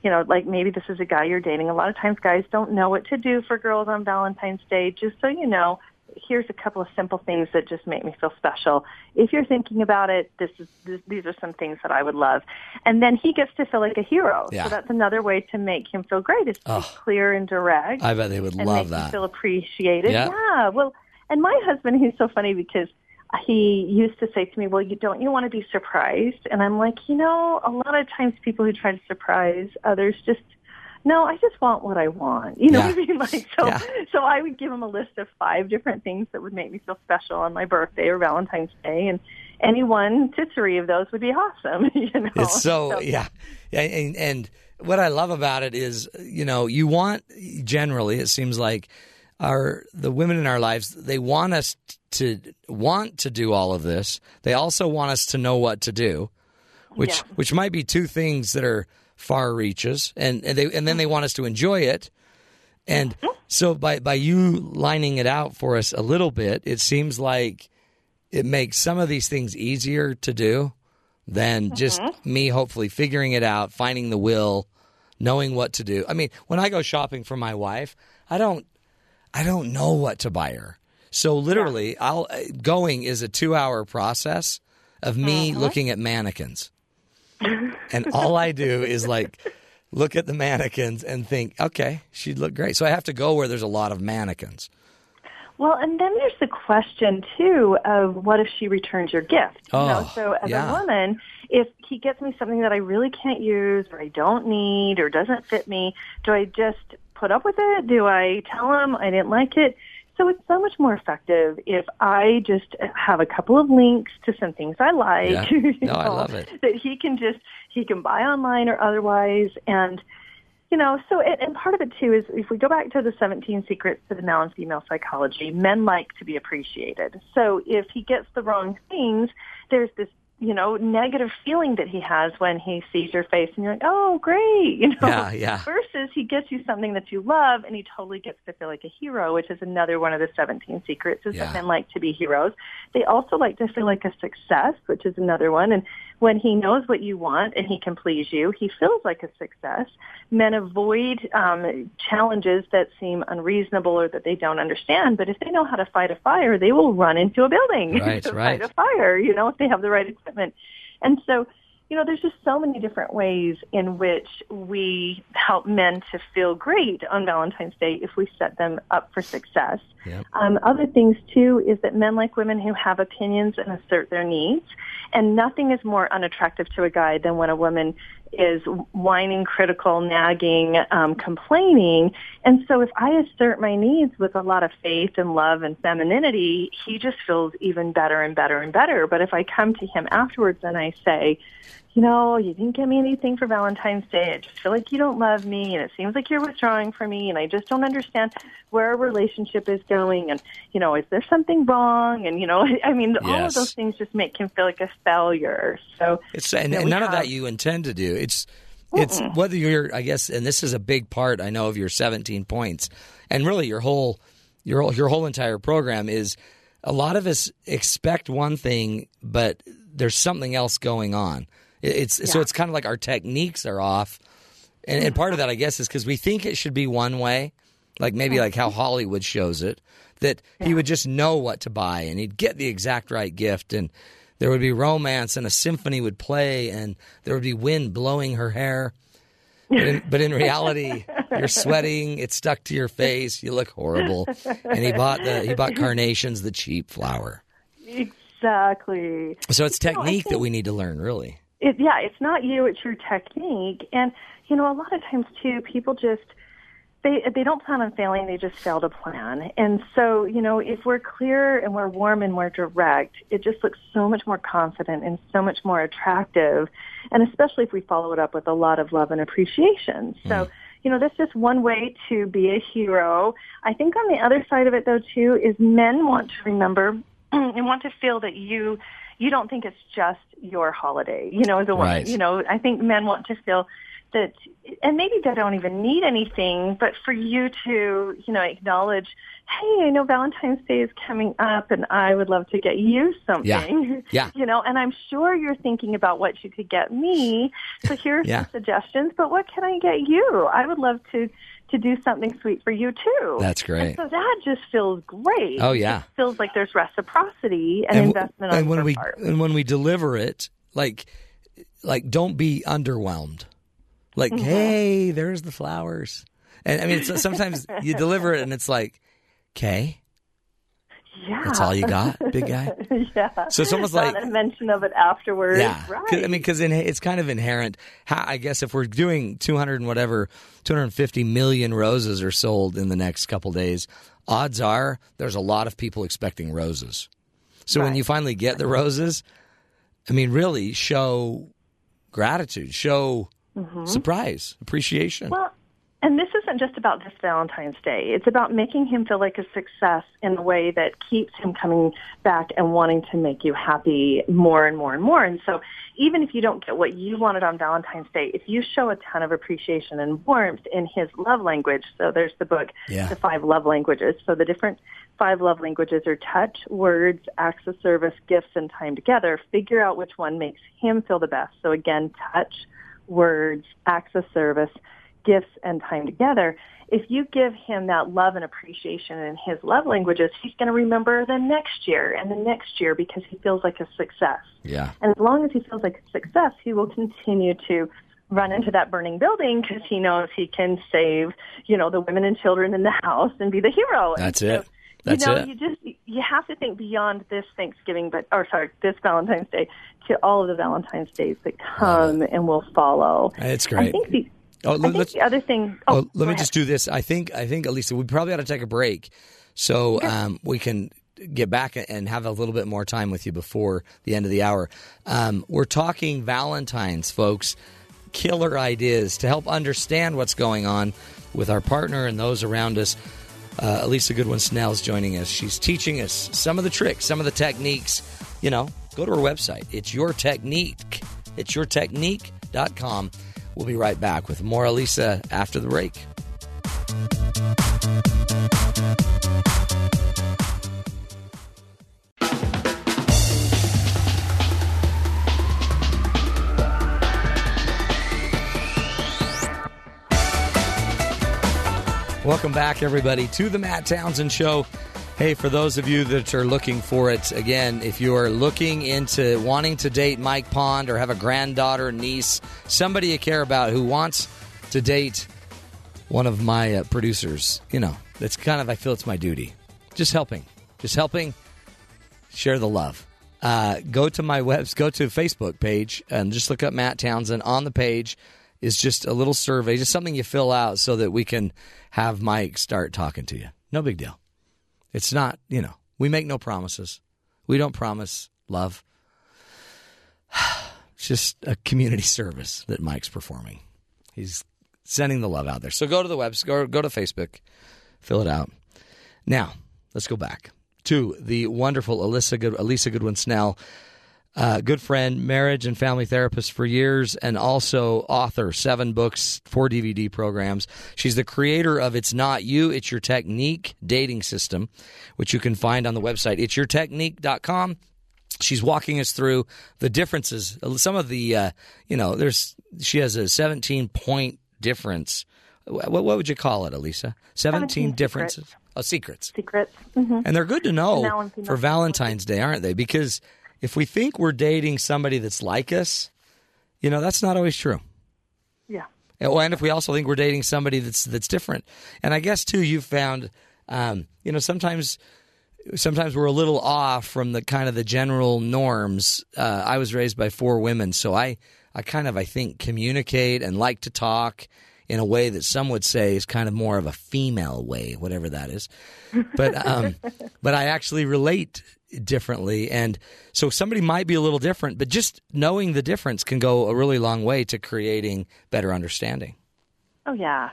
E: you know, like maybe this is a guy you're dating. A lot of times guys don't know what to do for girls on Valentine's Day. Just so you know, here's a couple of simple things that just make me feel special. If you're thinking about it, this is this, these are some things that I would love. And then he gets to feel like a hero.
A: Yeah.
E: So that's another way to make him feel great is to
A: Oh.
E: be clear and direct
A: I bet they would
E: and
A: love
E: make him
A: that.
E: feel appreciated.
A: Yeah.
E: Yeah. Well, and my husband, he's so funny because he used to say to me, "Well, you don't you want to be surprised?" And I'm like, you know, a lot of times people who try to surprise others just no, I just want what I want. You know
A: Yeah.
E: what I mean? Like so
A: Yeah.
E: so I would give him a list of five different things that would make me feel special on my birthday or Valentine's Day and any one to three of those would be awesome, you know.
A: It's so, yeah, yeah, and, and what I love about it is, you know, you want generally it seems like our the women in our lives they want us to want to do all of this. They also want us to know what to do, which
E: Yeah.
A: which might be two things that are far reaches, and and they and then they want us to enjoy it. And so by by you lining it out for us a little bit, it seems like it makes some of these things easier to do than just mm-hmm. me hopefully figuring it out, finding the will, knowing what to do. I mean, when I go shopping for my wife, I don't I don't know what to buy her. So literally, I'll uh, going is a 2-hour process of me mm-hmm. looking at mannequins. And all I do is like look at the mannequins and think, okay, she'd look great. So I have to go where there's a lot of mannequins.
E: Well, and then there's the question too of what if she returns your gift? You know,
A: Oh,
E: so as
A: yeah.
E: a woman, if he gets me something that I really can't use or I don't need or doesn't fit me, do I just put up with it? Do I tell him I didn't like it? So it's so much more effective if I just have a couple of links to some things I like.
A: Yeah.
E: you
A: No, I love it.
E: That he can just he can buy online or otherwise, and you know. So and, and part of it too is if we go back to the 17 secrets to the male and female psychology, men like to be appreciated. So if he gets the wrong things, there's this you know negative feeling that he has when he sees your face, and you're like, oh great, you know.
A: Yeah, yeah.
E: Versus he gets you something that you love and he totally gets to feel like a hero, which is another one of the 17 secrets is
A: Yeah.
E: that men like to be heroes. They also like to feel like a success, which is another one. And when he knows what you want and he can please you, he feels like a success. Men avoid um, challenges that seem unreasonable or that they don't understand. But if they know how to fight a fire, they will run into a building
A: Right,
E: to
A: right.
E: fight a fire, you know, if they have the right equipment. And so you know, there's just so many different ways in which we help men to feel great on Valentine's Day if we set them up for success.
A: Yep.
E: Um, other things too is that men like women who have opinions and assert their needs, and nothing is more unattractive to a guy than when a woman is whining, critical, nagging, um, complaining. And so if I assert my needs with a lot of faith and love and femininity, he just feels even better and better and better. But if I come to him afterwards and I say, you know, you didn't get me anything for Valentine's Day. I just feel like you don't love me and it seems like you're withdrawing from me and I just don't understand where our relationship is going and, you know, is there something wrong? And, you know, I mean, all of those things just make him feel like a failure. So,
A: It's and,
E: Yeah,
A: and
E: we
A: none of that you intend to do. It's it's whether you're I guess and this is a big part I know of your 17 points and really your whole your whole, your whole entire program is a lot of us expect one thing but there's something else going on. It- It's so it's kind of like our techniques are off. And, and part of that I guess is cuz we think it should be one way like maybe like how Hollywood shows it that he would just know what to buy and he'd get the exact right gift. And there would be romance and a symphony would play and there would be wind blowing her hair. But in, but in reality you're sweating it's stuck to your face you look horrible. And he bought the he bought carnations the cheap flower.
E: Exactly.
A: so it's
E: No,
A: technique that we need to learn really
E: it, yeah, it's not you, it's your technique. And, you know, a lot of times too, people just, they, they don't plan on failing, they just fail to plan. And so, you know, if we're clear and we're warm and we're direct, it just looks so much more confident and so much more attractive. And especially if we follow it up with a lot of love and appreciation. So, mm. you know, that's just one way to be a hero. I think on the other side of it though too is men want to remember and want to feel that you you don't think it's just your holiday, you know, as a woman.
A: Right.
E: You know, I think men want to feel that and maybe they don't even need anything, but for you to, you know, acknowledge, hey, I know Valentine's Day is coming up and I would love to get you something.
A: Yeah.
E: You know, and I'm sure you're thinking about what you could get me. So here are
A: Yeah.
E: some suggestions, but what can I get you? I would love to to do something sweet for you too.
A: That's
E: And
A: great.
E: so that just feels great.
A: Oh, yeah.
E: It feels like there's reciprocity and,
A: w-
E: investment on
A: and when we
E: part.
A: and when we deliver it like like don't be underwhelmed like
E: Mm-hmm.
A: hey there's the flowers and i mean it's, sometimes you deliver it and it's like okay
E: Yeah.
A: that's all you got big guy
E: yeah.
A: So it's almost
E: Not
A: like-
E: a mention of it afterwards.
A: yeah
E: Right.
A: i mean because it's kind of inherent how, i guess if we're doing 200 and whatever 250 million roses are sold in the next couple days odds are there's a lot of people expecting roses so when you finally get the roses i mean really show gratitude show surprise appreciation
E: Mm-hmm. Well, and this isn't just about this Valentine's Day. It's about making him feel like a success in a way that keeps him coming back and wanting to make you happy more and more and more. And so even if you don't get what you wanted on Valentine's Day, if you show a ton of appreciation and warmth in his love language, so there's the book,
A: Yeah.
E: The Five Love Languages. So the different five love languages are touch, words, acts of service, gifts, and time together. Figure out which one makes him feel the best. So again, touch, words, acts of service, gifts, and time together. If you give him that love and appreciation in his love languages, he's going to remember the next year and the next year because he feels like a success.
A: yeah
E: And as long as he feels like a success, he will continue to run into that burning building because he knows he can save, you know, the women and children in the house and be the hero.
A: That's
E: so,
A: it. That's
E: you know,
A: it.
E: you just you have to think beyond this Thanksgiving, but or sorry, this Valentine's Day to all of the Valentine's days that come and will follow.
A: It's great.
E: I think the,
A: Oh,
E: I think
A: let's-
E: the other thing.
A: Oh,
E: Oh,
A: let me
E: ahead.
A: just do this. I think I think Alisa, we probably ought to take a break so um, we can get back and have a little bit more time with you before the end of the hour. Um, we're talking Valentine's, folks. Killer ideas to help understand what's going on with our partner and those around us. Uh, Alisa Goodwin Snell is joining us. She's teaching us some of the tricks, some of the techniques. You know, go to her website. It's your technique. It's your yourtechnique.com. We'll be right back with more Alisa after the break. Welcome back, everybody, to the Matt Townsend Show. Hey, for those of you that are looking for it, again, if you are looking into wanting to date Mike Pond or have a granddaughter, niece, somebody you care about who wants to date one of my uh, producers, you know, that's kind of, I feel it's my duty. Just helping. Just helping share the love. Uh, go to my webs, go to Facebook page and just look up Matt Townsend. On the page is just a little survey, just something you fill out so that we can have Mike start talking to you. No big deal. It's not, you know, we make no promises. We don't promise love. It's just a community service that Mike's performing. He's sending the love out there. So go to the website, go, go to Facebook, fill it out. Now, let's go back to the wonderful Alisa Good, Alisa Goodwin Snell, uh, good friend, marriage and family therapist for years, and also author, seven books, four DVD programs. She's the creator of It's Not You, It's Your Technique dating system, which you can find on the website, it'syourtechnique.com. She's walking us through the differences. Some of the, uh, you know, there's, she has a 17 point difference. What, what would you call it, Alisa? 17,
E: 17
A: differences.
E: secrets.
A: Oh, secrets.
E: secrets. hmm
A: And they're good to know
E: Male and female
A: for Valentine's Day, aren't they? Because if we think we're dating somebody that's like us, you know, that's not always true.
E: Yeah.
A: And- well, And if we also think we're dating somebody that's that's different, and I guess too, you've found, um, you know, sometimes sometimes we're a little off from the kind of the general norms. Uh, I was raised by four women, so I I kind of I think communicate and like to talk in a way that some would say is kind of more of a female way, whatever that is. But um, but I actually relate differently, and so somebody might be a little different, but just knowing the difference can go a really long way to creating better understanding.
E: Oh, yeah.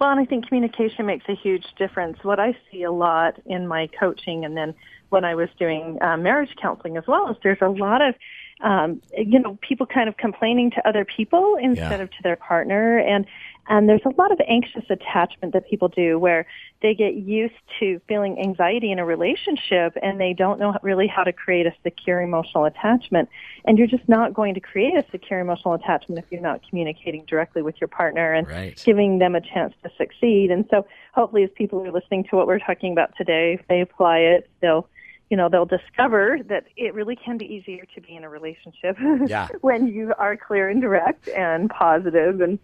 E: Well, and I think communication makes a huge difference. What I see a lot in my coaching and then when I was doing uh, marriage counseling as well is there's a lot of, um, you know, people kind of complaining to other people instead
A: Yeah.
E: of to their partner. And, and there's a lot of anxious attachment that people do where they get used to feeling anxiety in a relationship and they don't know really how to create a secure emotional attachment. And you're just not going to create a secure emotional attachment if you're not communicating directly with your partner and
A: Right.
E: giving them a chance to succeed. And so hopefully as people are listening to what we're talking about today, if they apply it, they'll you know, they'll discover that it really can be easier to be in a relationship
A: Yeah.
E: when you are clear and direct and positive. And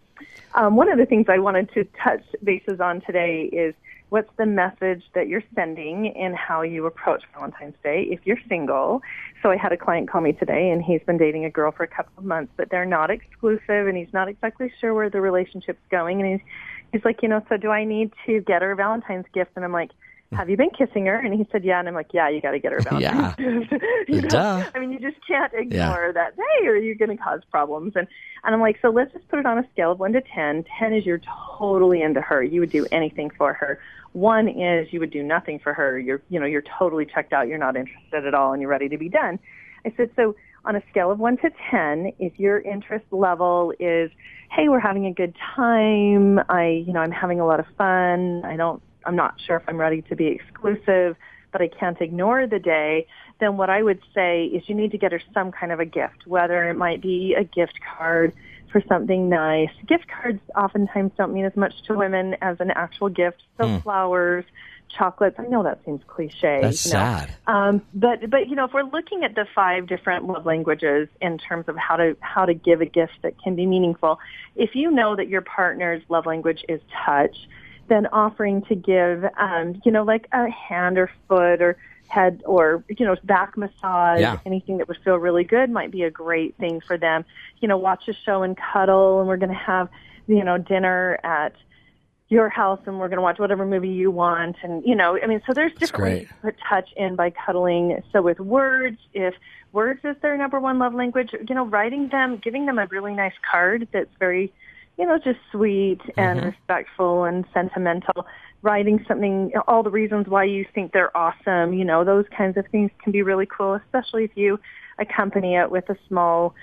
E: um, one of the things I wanted to touch bases on today is what's the message that you're sending and how you approach Valentine's Day if you're single. So I had a client call me today and he's been dating a girl for a couple of months, but they're not exclusive and he's not exactly sure where the relationship's going. And he's, he's like, you know, so do I need to get her a Valentine's gift? And I'm like, have you been kissing her? And he said, yeah. And I'm like, yeah, you got to get her a yeah. you know? I mean, you just can't ignore that day or you're going to cause problems. And, and I'm like, so let's just put it on a scale of one to 10. 10 is you're totally into her. You would do anything for her. One is you would do nothing for her. You're, you know, you're totally checked out. You're not interested at all and you're ready to be done. I said, so on a scale of one to 10, if your interest level is, hey, we're having a good time. I, you know, I'm having a lot of fun. I don't, I'm not sure if I'm ready to be exclusive, but I can't ignore the day, then what I would say is you need to get her some kind of a gift, whether it might be a gift card for something nice. Gift cards oftentimes don't mean as much to women as an actual gift. So flowers, chocolates. I know that seems cliche.
A: That's
E: you know.
A: sad.
E: Um, but but you know, if we're looking at the five different love languages in terms of how to how to give a gift that can be meaningful, if you know that your partner's love language is touch, then offering to give, um, you know, like a hand or foot or head or you know back massage
A: Yeah.
E: anything that would feel really good might be a great thing for them. You know watch a show and cuddle and we're going to have you know dinner at your house and we're going to watch whatever movie you want and you know i mean so there's different ways to put touch in by cuddling. So with words if words is their number one love language you know writing them giving them a really nice card that's very you know just sweet and respectful and sentimental writing something all the reasons why you think they're awesome you know those kinds of things can be really cool especially if you accompany it with a small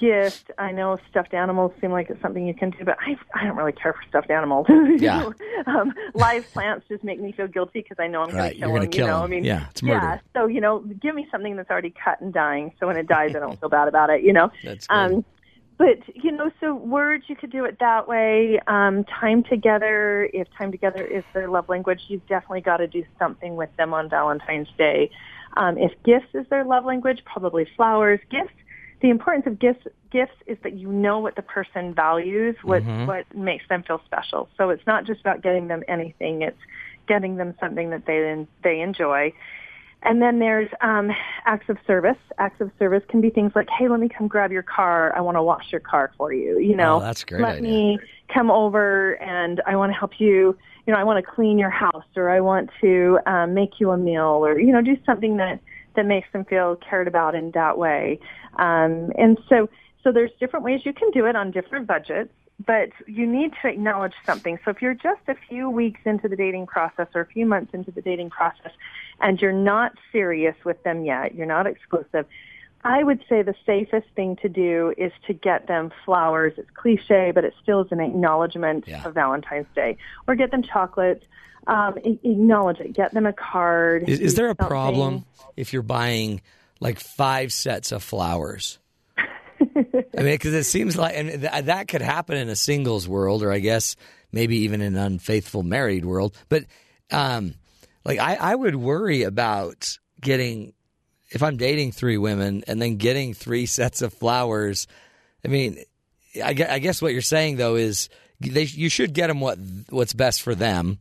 E: gift. I know stuffed animals seem like it's something you can do, but I I don't really care for stuffed animals.
A: Yeah.
E: um, live plants just make me feel guilty because I know I'm
A: Right,
E: going to
A: you're
E: kill
A: gonna
E: them.
A: kill
E: you know,
A: 'em.
E: I mean,
A: Yeah, it's murder.
E: Yeah, so you know, give me something that's already cut and dying, so when it dies, I don't feel bad about it. You know.
A: That's good.
E: Um, but you know, so words you could do it that way. Um, time together, if time together is their love language, you've definitely got to do something with them on Valentine's Day. Um, if gifts is their love language, probably flowers. Gifts. The importance of gifts gifts is that you know what the person values, what what makes them feel special. So it's not just about getting them anything; it's getting them something that they they enjoy. And then there's um, acts of service. Acts of service can be things like, "Hey, let me come grab your car. I want to wash your car for you." You know,
A: Oh, that's great
E: Let
A: idea.
E: me come over and I want to help you. You know, I want to clean your house, or I want to um, make you a meal, or you know, do something that that makes them feel cared about in that way. Um, and so, so there's different ways you can do it on different budgets but you need to acknowledge something. So if you're just a few weeks into the dating process or a few months into the dating process and you're not serious with them yet, you're not exclusive, I would say the safest thing to do is to get them flowers. It's cliche, but it still is an acknowledgement
A: Yeah.
E: of Valentine's Day. Or get them chocolates. Um, acknowledge it. Get them a card.
A: Is, is there a
E: something.
A: problem if you're buying like five sets of flowers? I mean, because it seems like, and th- that could happen in a singles world, or I guess maybe even in an unfaithful married world. But, um, like, I, I would worry about getting, if I'm dating three women and then getting three sets of flowers. I mean, I, I guess what you're saying though is they, you should get them what what's best for them,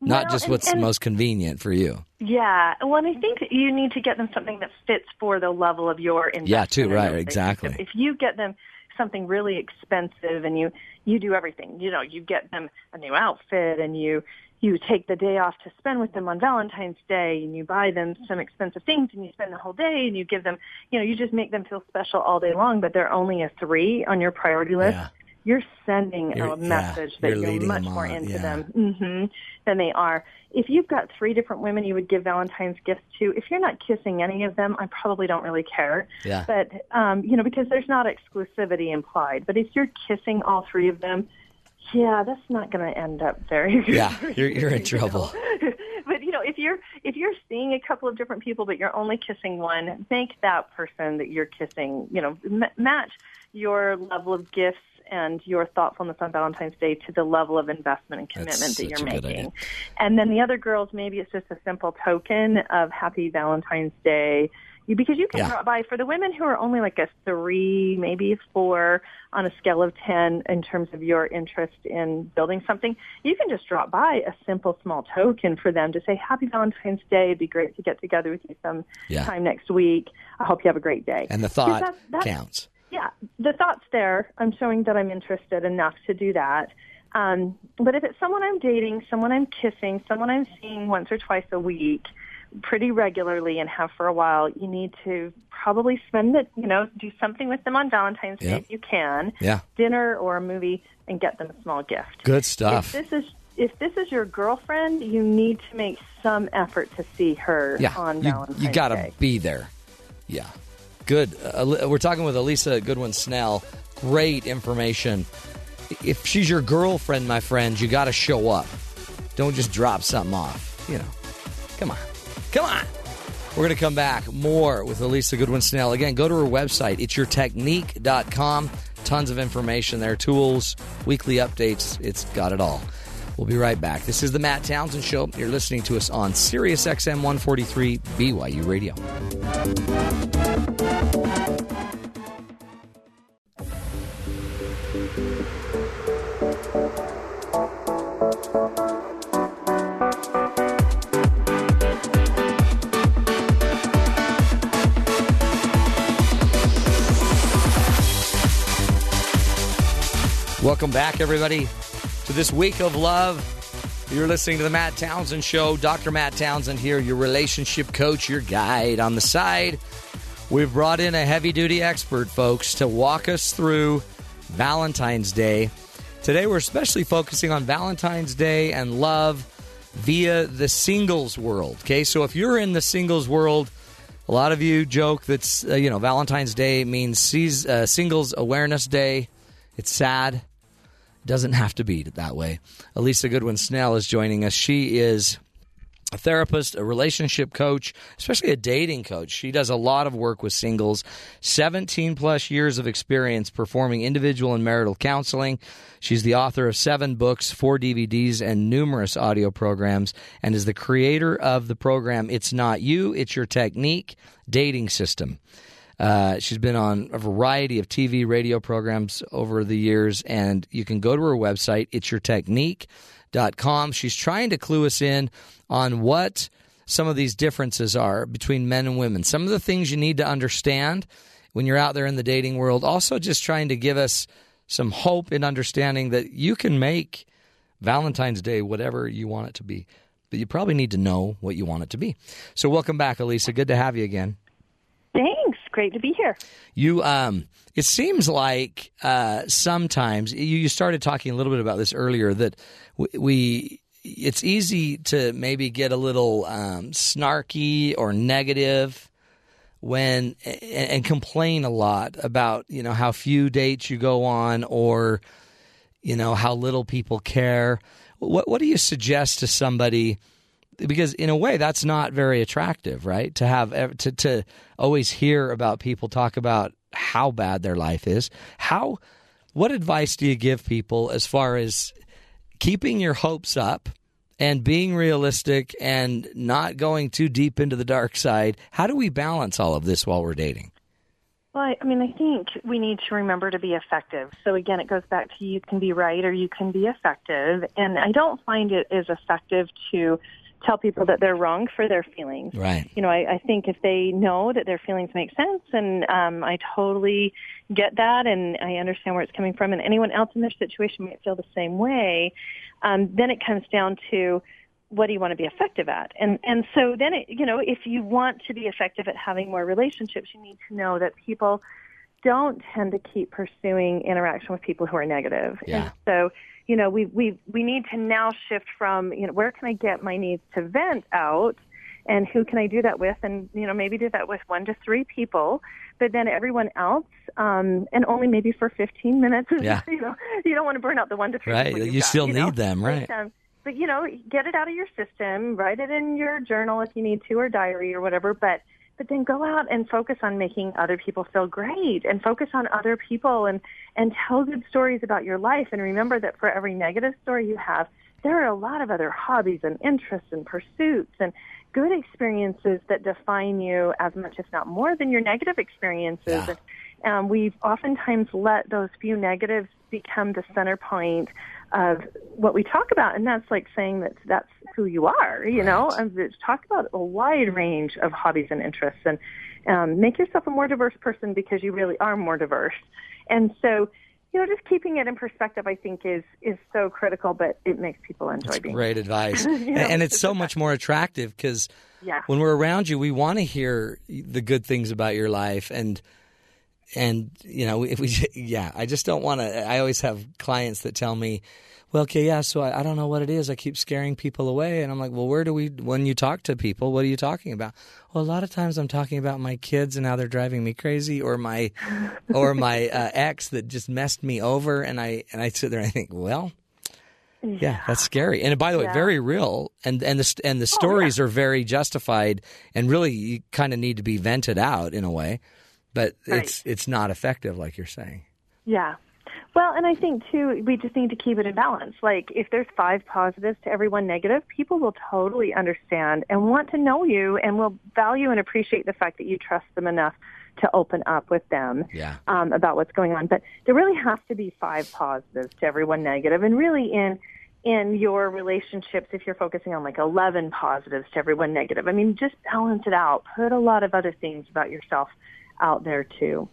A: not
E: Well,
A: just
E: and-
A: what's
E: and-
A: most convenient for you.
E: Yeah, well, and I think you need to get them something that fits for the level of your investment.
A: Yeah, too, right, exactly.
E: If you get them something really expensive and you you do everything, you know, you get them a new outfit and you you take the day off to spend with them on Valentine's Day and you buy them some expensive things and you spend the whole day and you give them, you know, you just make them feel special all day long, but they're only a three on your priority list.
A: Yeah.
E: You're sending
A: You're-
E: a
A: yeah,
E: message that
A: you're
E: you're, much more
A: on,
E: into
A: yeah.
E: them hmm than they are. If you've got three different women you would give Valentine's gifts to, if you're not kissing any of them, I probably don't really care.
A: Yeah.
E: But um, you know, because there's not exclusivity implied. But if you're kissing all three of them, yeah, that's not going to end up very.
A: Good.
E: Yeah,
A: you're you're in
E: good, you know.
A: trouble.
E: but you know, if you're if you're seeing a couple of different people, but you're only kissing one, make that person that you're kissing, you know, m- match your level of gifts and your thoughtfulness on Valentine's Day to the level of investment and commitment
A: That's
E: that you're
A: such a good
E: making. And then the other girls, maybe it's just a simple token of Happy Valentine's Day. Because you can
A: Yeah.
E: drop by for the women who are only like a three, maybe four on a scale of 10 in terms of your interest in building something. You can just drop by a simple small token for them to say, Happy Valentine's Day. It'd be great to get together with you some
A: Yeah.
E: time next week. I hope you have a great day.
A: And the thought
E: that's-
A: counts.
E: Yeah, the thought's there. I'm showing that I'm interested enough to do that. Um, but if it's someone I'm dating, someone I'm kissing, someone I'm seeing once or twice a week, pretty regularly and have for a while, you need to probably spend it, you know, do something with them on Valentine's Day if you can,
A: Yeah.
E: dinner or a movie, and get them a small gift.
A: Good
E: If
A: stuff.
E: this is if this is your girlfriend, you need to make some effort to see her
A: Yeah.
E: on
A: You,
E: Valentine's Day.
A: you got to be there. Yeah. Good. Uh, we're talking with Alisa Goodwin Snell. Great information. If she's your girlfriend, my friend, you got to show up. Don't just drop something off. You know, come on. Come on. We're going to come back more with Alisa Goodwin Snell. Again, go to her website. It's yourtechnique.com. Tons of information there, tools, weekly updates. It's got it all. We'll be right back. This is the Matt Townsend Show. You're listening to us on Sirius XM 143 BYU Radio. Welcome back, everybody, to this week of love. You're listening to the Matt Townsend Show. Dr. Matt Townsend here, your relationship coach, your guide. On the side, we've brought in a heavy duty expert, folks, to walk us through Valentine's Day. Today, we're especially focusing on Valentine's Day and love via the singles world. Okay, so if you're in the singles world, a lot of you joke that uh, you know Valentine's Day means uh, Singles Awareness Day. It's sad. Doesn't have to be that way. Alisa Goodwin Snell is joining us. She is a therapist, a relationship coach, especially a dating coach. She does a lot of work with singles, 17 plus years of experience performing individual and marital counseling. She's the author of seven books, four DVDs, and numerous audio programs, and is the creator of the program It's Not You, It's Your Technique Dating System. Uh, she's been on a variety of TV, radio programs over the years, and you can go to her website, it's your technique.com. She's trying to clue us in on what some of these differences are between men and women, some of the things you need to understand when you're out there in the dating world. Also, just trying to give us some hope in understanding that you can make Valentine's Day whatever you want it to be, but you probably need to know what you want it to be. So, welcome back, Alisa. Good to have you again.
E: Thanks. Great to be here.
A: You, um, it seems like uh, sometimes you, you started talking a little bit about this earlier that we, it's easy to maybe get a little um, snarky or negative when and, and complain a lot about you know how few dates you go on or you know how little people care. What what do you suggest to somebody? Because in a way that's not very attractive, right? To have to to always hear about people talk about how bad their life is. How what advice do you give people as far as keeping your hopes up and being realistic and not going too deep into the dark side? How do we balance all of this while we're dating?
E: Well, I mean, I think we need to remember to be effective. So again, it goes back to you can be right or you can be effective. And I don't find it as effective to tell people that they're wrong for their feelings.
A: Right.
E: You know, I, I think if they know that their feelings make sense, and um, I totally get that, and I understand where it's coming from, and anyone else in their situation might feel the same way. Um, then it comes down to what do you want to be effective at, and and so then it, you know, if you want to be effective at having more relationships, you need to know that people don't tend to keep pursuing interaction with people who are negative.
A: Yeah.
E: And so you know, we we we need to now shift from you know where can I get my needs to vent out, and who can I do that with, and you know maybe do that with one to three people, but then everyone else, um, and only maybe for 15 minutes.
A: Yeah.
E: you know, you don't want to burn out the one to three.
A: Right.
E: You
A: got, still
E: you
A: need
E: know?
A: them, right?
E: Um, but you know, get it out of your system, write it in your journal if you need to, or diary or whatever. But but then go out and focus on making other people feel great and focus on other people and, and tell good stories about your life. And remember that for every negative story you have, there are a lot of other hobbies and interests and pursuits and good experiences that define you as much, if not more, than your negative experiences.
A: Yeah.
E: And, um, we've oftentimes let those few negatives become the center point of what we talk about, and that's like saying that that's who you are, you
A: right.
E: know, and talk about a wide range of hobbies and interests, and um, make yourself a more diverse person because you really are more diverse. And so, you know, just keeping it in perspective, I think, is is so critical. But it makes people enjoy
A: That's
E: being.
A: Great advice,
E: you know,
A: and it's so much more attractive because
E: yeah.
A: when we're around you, we want to hear the good things about your life and and you know if we yeah i just don't want to i always have clients that tell me well okay yeah so I, I, don't know what it is. I keep scaring people away. And i'm like well where do we when you talk to people what are you talking about? Well a lot of times i'm talking about my kids and how they're driving me crazy or my or my uh, ex that just messed me over. And i and i sit there and i think well yeah, yeah. that's scary. And by the way
E: yeah.
A: very real. And and the and the stories oh, yeah. are very justified and really you kind of need to be vented out in a way but
E: right.
A: it's it's not effective like you're saying.
E: Yeah. Well, and I think too, we just need to keep it in balance. Like, if there's five positives to every one negative, people will totally understand and want to know you and will value and appreciate the fact that you trust them enough to open up with them
A: yeah.
E: um, about what's going on. But there really has to be five positives to every one negative, and really in in your relationships, if you're focusing on like 11 positives to every one negative, I mean, just balance it out. Put a lot of other things about yourself out there too.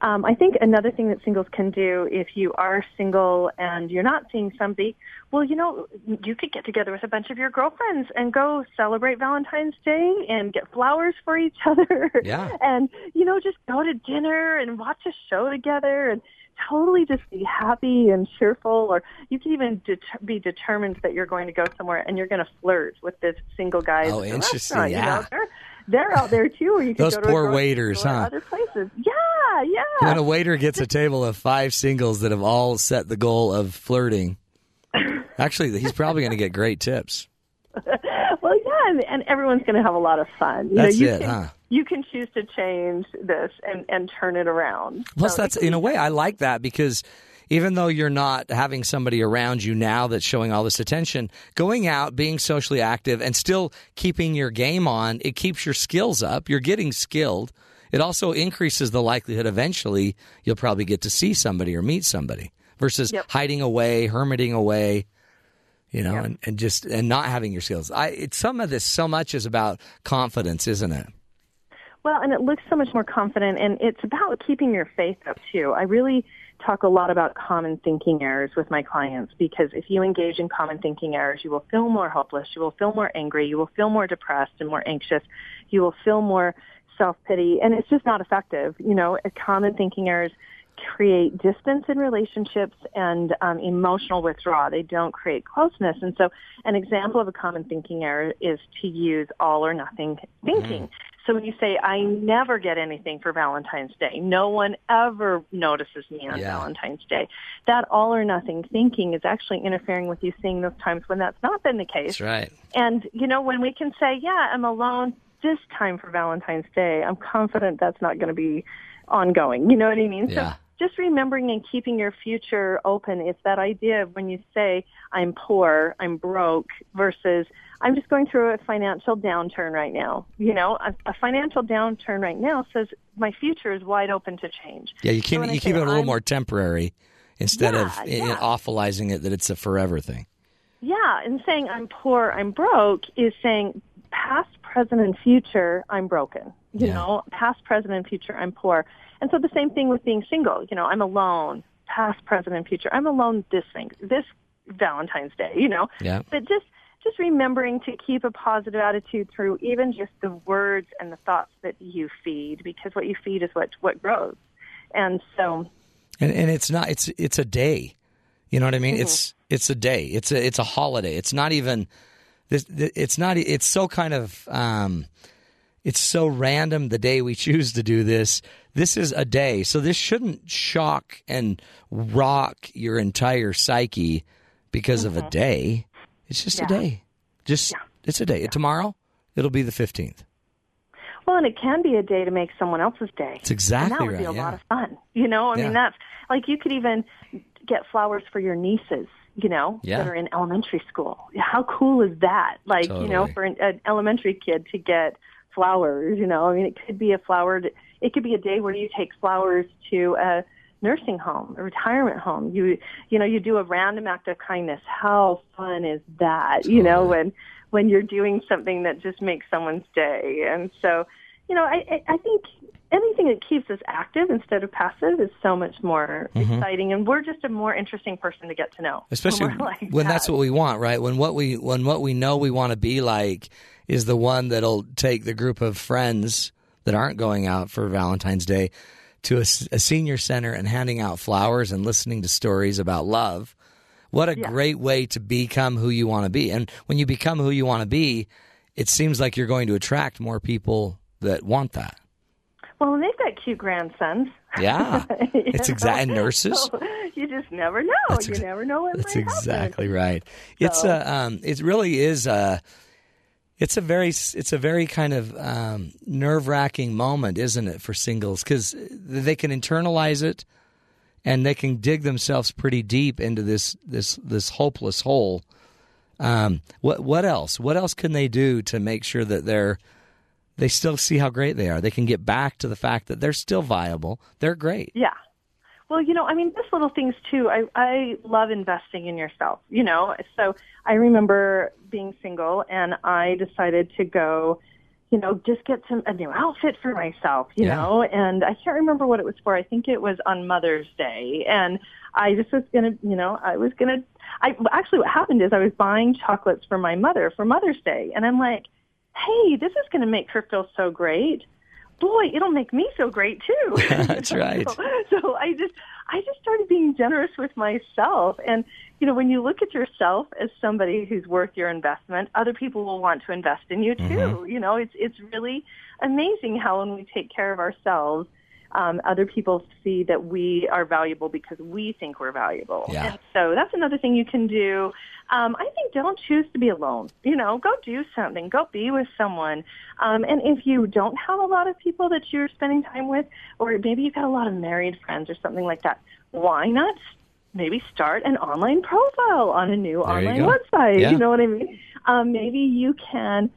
E: Um, I think another thing that singles can do if you are single and you're not seeing somebody, well, you know, you could get together with a bunch of your girlfriends and go celebrate Valentine's Day and get flowers for each other.
A: Yeah.
E: and, you know, just go to dinner and watch a show together and totally just be happy and cheerful or you can even det- be determined that you're going to go somewhere and you're going to flirt with this single guy
A: Oh, interesting, yeah.
E: You know? They're, out there too or you can
A: Those
E: go to
A: poor waiters, huh?
E: other places yeah yeah
A: When a waiter gets a table of five singles that have all set the goal of flirting, actually, he's probably going to get great tips.
E: well, yeah, and, and everyone's going to have a lot of fun. You
A: That's
E: know, you
A: it,
E: can,
A: huh?
E: You can choose to change this and, and turn it around.
A: Plus,
E: So
A: that's in a way I like that because even though you're not having somebody around you now that's showing all this attention, going out, being socially active, and still keeping your game on, it keeps your skills up. You're getting skilled. It also increases the likelihood eventually you'll probably get to see somebody or meet somebody versus
E: Yep.
A: hiding away, hermiting away. You know, and, and just and not having your skills. I it's some of this so much is about confidence, isn't it?
E: Well, and it looks so much more confident, and it's about keeping your faith up too. I really talk a lot about common thinking errors with my clients because if you engage in common thinking errors, you will feel more hopeless, you will feel more angry, you will feel more depressed and more anxious, you will feel more self-pity, and it's just not effective. You know, common thinking errors create distance in relationships and um, emotional withdrawal. They don't create closeness. And so an example of a common thinking error is to use all or nothing thinking. So when you say, I never get anything for Valentine's Day, no one ever notices me on
A: Yeah.
E: Valentine's Day, that all or nothing thinking is actually interfering with you seeing those times when that's not been the case.
A: That's right.
E: And, you know, when we can say, yeah, I'm alone this time for Valentine's Day, I'm confident that's not going to be ongoing. You know what I mean?
A: Yeah.
E: So just remembering and keeping your future open is that idea of when you say, I'm poor, I'm broke, versus I'm just going through a financial downturn right now. You know, a, a financial downturn right now says my future is wide open to change.
A: Yeah, you
E: So
A: keep
E: when
A: you keep it a little
E: I'm-
A: more temporary instead of
E: Yeah,
A: i-
E: yeah.
A: awfulizing it that it's a forever thing.
E: Yeah, and saying I'm poor, I'm broke is saying past, present, and future, I'm broken. You
A: Yeah.
E: know, past, present, and future, I'm poor. And so the same thing with being single. You know, I'm alone, past, present, and future. I'm alone this thing, this Valentine's Day. You know,
A: Yeah.
E: but just just remembering to keep a positive attitude through even just the words and the thoughts that you feed, because what you feed is what what grows. And so,
A: And and it's not it's it's a day. You know what I mean?
E: Mm-hmm.
A: It's it's a day. It's a it's a holiday. It's not even this it's not it's so kind of um it's so random the day we choose to do this. This is a day. So this shouldn't shock and rock your entire psyche because of a day. It's just a
E: Mm-hmm. Yeah.
A: day. Just it's a day. Tomorrow it'll be the 15th.
E: well, and it can be a day to make someone else's day.
A: It's exactly
E: and that would
A: right.
E: be a
A: yeah.
E: lot of fun. You know, I
A: Yeah.
E: mean, that's like you could even get flowers for your nieces. You know,
A: Yeah.
E: that are in elementary school. How cool is that? Like, you know, for an, an elementary kid to get flowers. You know, I mean, it could be a flower. To, it could be a day where you take flowers to a nursing home, a retirement home. You, you know, you do a random act of kindness. How fun is that? You know, when when you're doing something that just makes someone's day. And so, you know, I, I I think anything that keeps us active instead of passive is so much more exciting, and we're just a more interesting person to get to know.
A: Mm-hmm. especially
E: when, like
A: when that's what we want, right? When what we when what we know we want to be like is the one that'll take the group of friends that aren't going out for Valentine's Day to a senior center and handing out flowers and listening to stories about love. What a
E: Yeah.
A: great way to become who you want to be. And when you become who you want to be, it seems like you're going to attract more people that want that.
E: Well, and they've got cute grandsons.
A: Yeah. It's exactly nurses.
E: So you just never know.
A: That's
E: you never know what
A: That's
E: might happen.
A: exactly right. It's a um, it really is a it's a very it's a very kind of um, nerve wracking moment, isn't it, for singles because they can internalize it and they can dig themselves pretty deep into this this this hopeless hole. Um, what what else? What else can they do to make sure that they're they still see how great they are? They can get back to the fact that they're still viable. They're great.
E: Yeah. Well, you know, I mean, just little things too. I I love investing in yourself. You know, so I remember being single, and I decided to go, you know, just get some a new outfit for myself, you
A: Yeah.
E: know. And I can't remember what it was for. I think it was on Mother's Day, and I just was gonna, you know, I was gonna. I actually what happened is I was buying chocolates for my mother for Mother's Day, and I'm like, hey, this is gonna make her feel so great. Boy, it'll make me feel great too.
A: That's right.
E: So, so I just I just started being generous with myself and you know when you look at yourself as somebody who's worth your investment other people will want to invest in you too
A: Mm-hmm.
E: you know it's it's really amazing how when we take care of ourselves um, other people see that we are valuable because we think we're valuable
A: Yeah.
E: and so that's another thing you can do um, I think don't choose to be alone. You know, go do something. Go be with someone. Um, and if you don't have a lot of people that you're spending time with, or maybe you've got a lot of married friends or something like that, why not maybe start an online profile on a new
A: There
E: online
A: go.
E: website?
A: Yeah.
E: You know what I mean? Um, maybe you can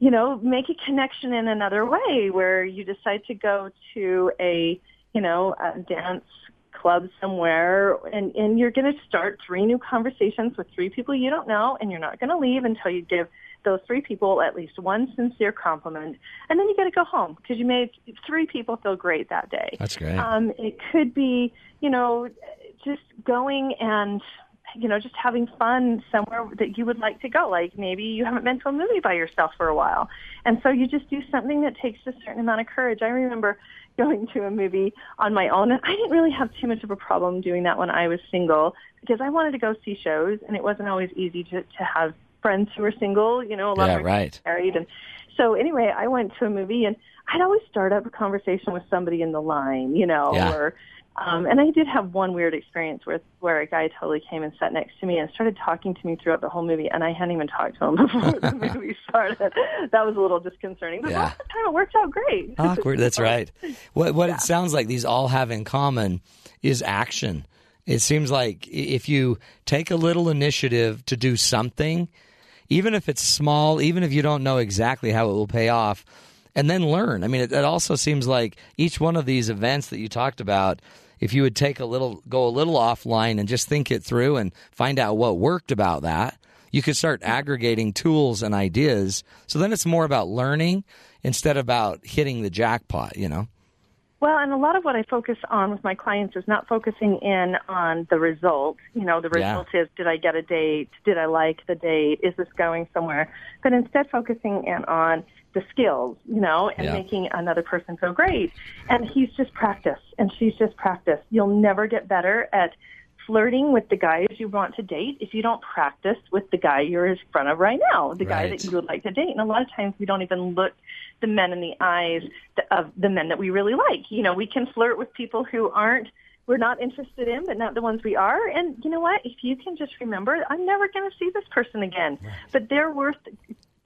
E: you know, make a connection in another way where you decide to go to a, you know, a dance club somewhere and, and you're going to start three new conversations with three people you don't know and you're not going to leave until you give those three people at least one sincere compliment and then you got to go home because you made three people feel great that day.
A: That's great.
E: Um, it could be, you know, just going and, you know, just having fun somewhere that you would like to go. Like maybe you haven't been to a movie by yourself for a while. And so you just do something that takes a certain amount of courage. I remember going to a movie on my own. And I didn't really have too much of a problem doing that when I was single because I wanted to go see shows and it wasn't always easy to, to have friends who were single, you know, a lot
A: Yeah,
E: of
A: right.
E: married and so anyway, I went to a movie and I'd always start up a conversation with somebody in the line, you know,
A: Yeah.
E: or um and I did have one weird experience with where a guy totally came and sat next to me and started talking to me throughout the whole movie and I hadn't even talked to him before the movie started. That was a little disconcerting. But
A: Yeah.
E: most of the time it worked out great.
A: Awkward. That's right. What what it sounds like these all have in common is action. It seems like if you take a little initiative to do something, even if it's small, even if you don't know exactly how it will pay off, and then learn. I mean, it, it also seems like each one of these events that you talked about, if you would take a little, go a little offline and just think it through and find out what worked about that, you could start aggregating tools and ideas. So then it's more about learning instead of about hitting the jackpot, you know?
E: Well, and a lot of what I focus on with my clients is not focusing in on the result. You know, the
A: Yeah.
E: result is did I get a date? Did I like the date? Is this going somewhere? But instead focusing in on the skills, you know, and
A: Yeah.
E: making another person feel great. And he's just practice and she's just practice. You'll never get better at flirting with the guys you want to date if you don't practice with the guy you're in front of right now, the guy that you would like to date. And a lot of times we don't even look the men in the eyes of the men that we really like. You know, we can flirt with people who aren't we're not interested in, but not the ones we are. And you know what? If you can just remember, I'm never going to see this person again, but they're worth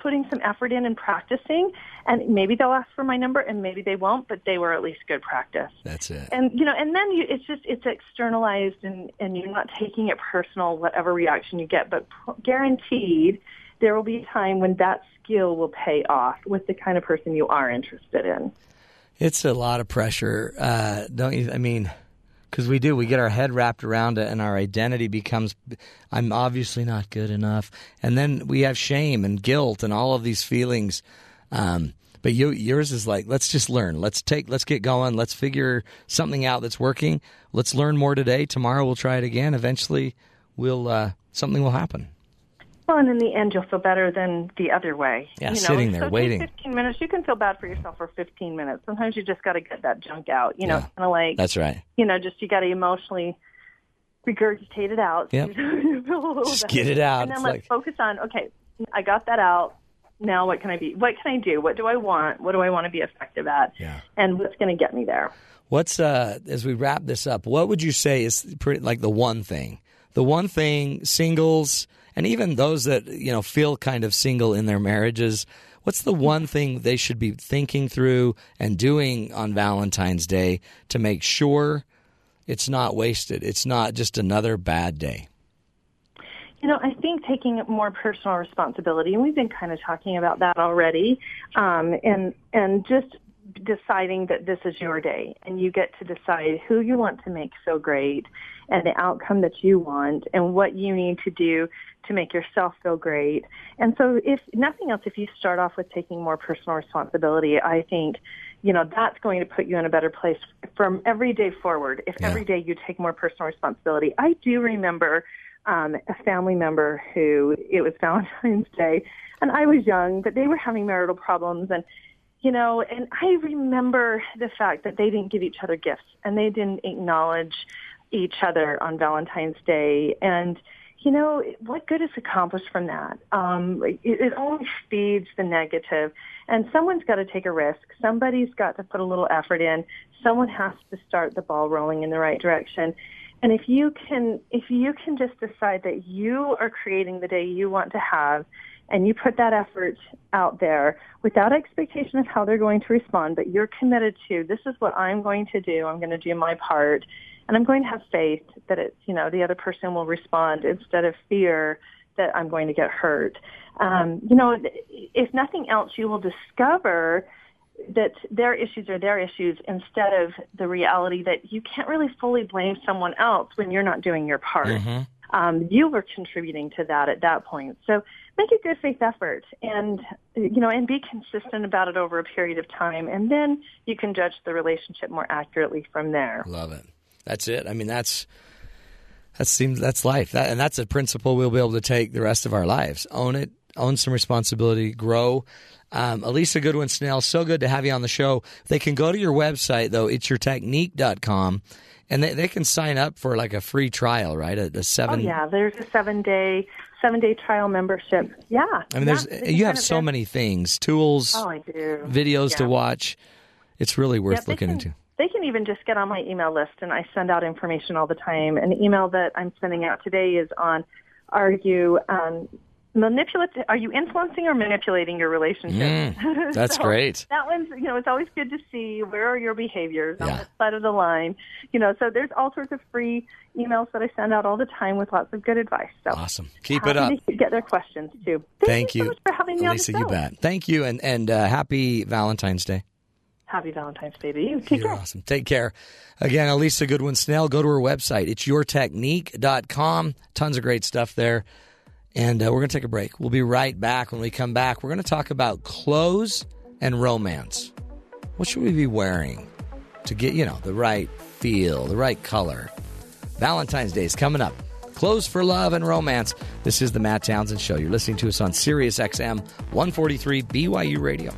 E: putting some effort in and practicing. And maybe they'll ask for my number, and maybe they won't, but they were at least good practice
A: That's it.
E: and you know and then you, it's just it's externalized and and you're not taking it personal whatever reaction you get but guaranteed there will be a time when that skill will pay off with the kind of person you are interested in
A: It's a lot of pressure, uh, don't you? I mean, because we do, we get our head wrapped around it, and our identity becomes, I'm obviously not good enough, and then we have shame and guilt and all of these feelings. Um, but you, yours is like, let's just learn. Let's take, let's get going. Let's figure something out that's working. Let's learn more today. Tomorrow we'll try it again. Eventually, we'll uh, something will happen.
E: Well and in the end you'll feel better than the other way
A: Yeah,
E: you know?
A: sitting there
E: so
A: waiting.
E: 15 minutes you can feel bad for yourself for 15 minutes sometimes you just got to get that junk out you know
A: Yeah.
E: kind of like
A: That's right.
E: you know just you got to emotionally regurgitate it out so
A: Yep.
E: you feel a little
A: Just get it out.
E: and then
A: It's
E: let's
A: like-
E: focus on okay i got that out now what can i be what can i do what do i want what do i want to be effective at
A: Yeah.
E: and what's going to get me there
A: What's uh as we wrap this up? What would you say is pretty like the one thing? The one thing singles and even those that you know feel kind of single in their marriages. What's the one thing they should be thinking through and doing on Valentine's Day to make sure it's not wasted? It's not just another bad day.
E: You know, I think taking more personal responsibility, and we've been kind of talking about that already, um, and and just deciding that this is your day and you get to decide who you want to make feel great and the outcome that you want and what you need to do to make yourself feel great. And so if nothing else, if you start off with taking more personal responsibility, I think, you know, that's going to put you in a better place from every day forward. If
A: Yeah.
E: every day you take more personal responsibility. I do remember um, a family member who it was Valentine's Day and I was young, but they were having marital problems and you know, and I remember the fact that they didn't give each other gifts and they didn't acknowledge each other on Valentine's Day. And, you know, what good is accomplished from that? Um, it, it only feeds the negative. And someone's got to take a risk. Somebody's got to put a little effort in. Someone has to start the ball rolling in the right direction. And if you can, if you can just decide that you are creating the day you want to have, and you put that effort out there without expectation of how they're going to respond, but you're committed to this is what I'm going to do. I'm going to do my part, and I'm going to have faith that it's you know the other person will respond instead of fear that I'm going to get hurt. Um, you know, if nothing else, you will discover that their issues are their issues instead of the reality that you can't really fully blame someone else when you're not doing your part. Um, you were contributing to that at that point. So make a good faith effort and, you know, and be consistent about it over a period of time. And then you can judge the relationship more accurately from there.
A: Love it. That's it. I mean, that's that seems that's life. That and that's a principle we'll be able to take the rest of our lives. Own it. Own some responsibility. Grow. Um, Alisa Goodwin Snell, so good to have you on the show. They can go to your website though. It's yourtechnique.com and they, they can sign up for like a free trial, right? A, a
E: Oh
A: seven.
E: yeah, there's a seven day, seven day trial membership. Yeah.
A: I mean, there's
E: Yeah,
A: you have so many things, tools,
E: Oh, I do.
A: videos to watch. It's really worth
E: Yep,
A: looking
E: can,
A: into.
E: They can even just get on my email list, and I send out information all the time. An email that I'm sending out today is on: Are you um, manipulative? Are you influencing or manipulating your relationship?
A: Mm, that's
E: So
A: great.
E: That one's, you know, it's always good to see where are your behaviors on
A: Yeah.
E: the side of the line. You know, so there's all sorts of free emails that I send out all the time with lots of good advice. So
A: Awesome. Keep it up.
E: get their questions too.
A: Thank
E: you.
A: you,
E: so much for having me
A: Alisa.
E: on the
A: You bet. Thank you, and and uh, happy Valentine's Day.
E: Happy Valentine's Day to you. Take
A: You're
E: care.
A: awesome. Take care. Again, Alisa Goodwin Snell. Go to her website. It's yourtechnique.com. Tons of great stuff there. And uh, we're going to take a break. We'll be right back. When we come back, we're going to talk about clothes and romance. What should we be wearing to get, you know, the right feel, the right color? Valentine's Day is coming up. Clothes for love and romance. This is the Matt Townsend Show. You're listening to us on Sirius XM 143 BYU Radio.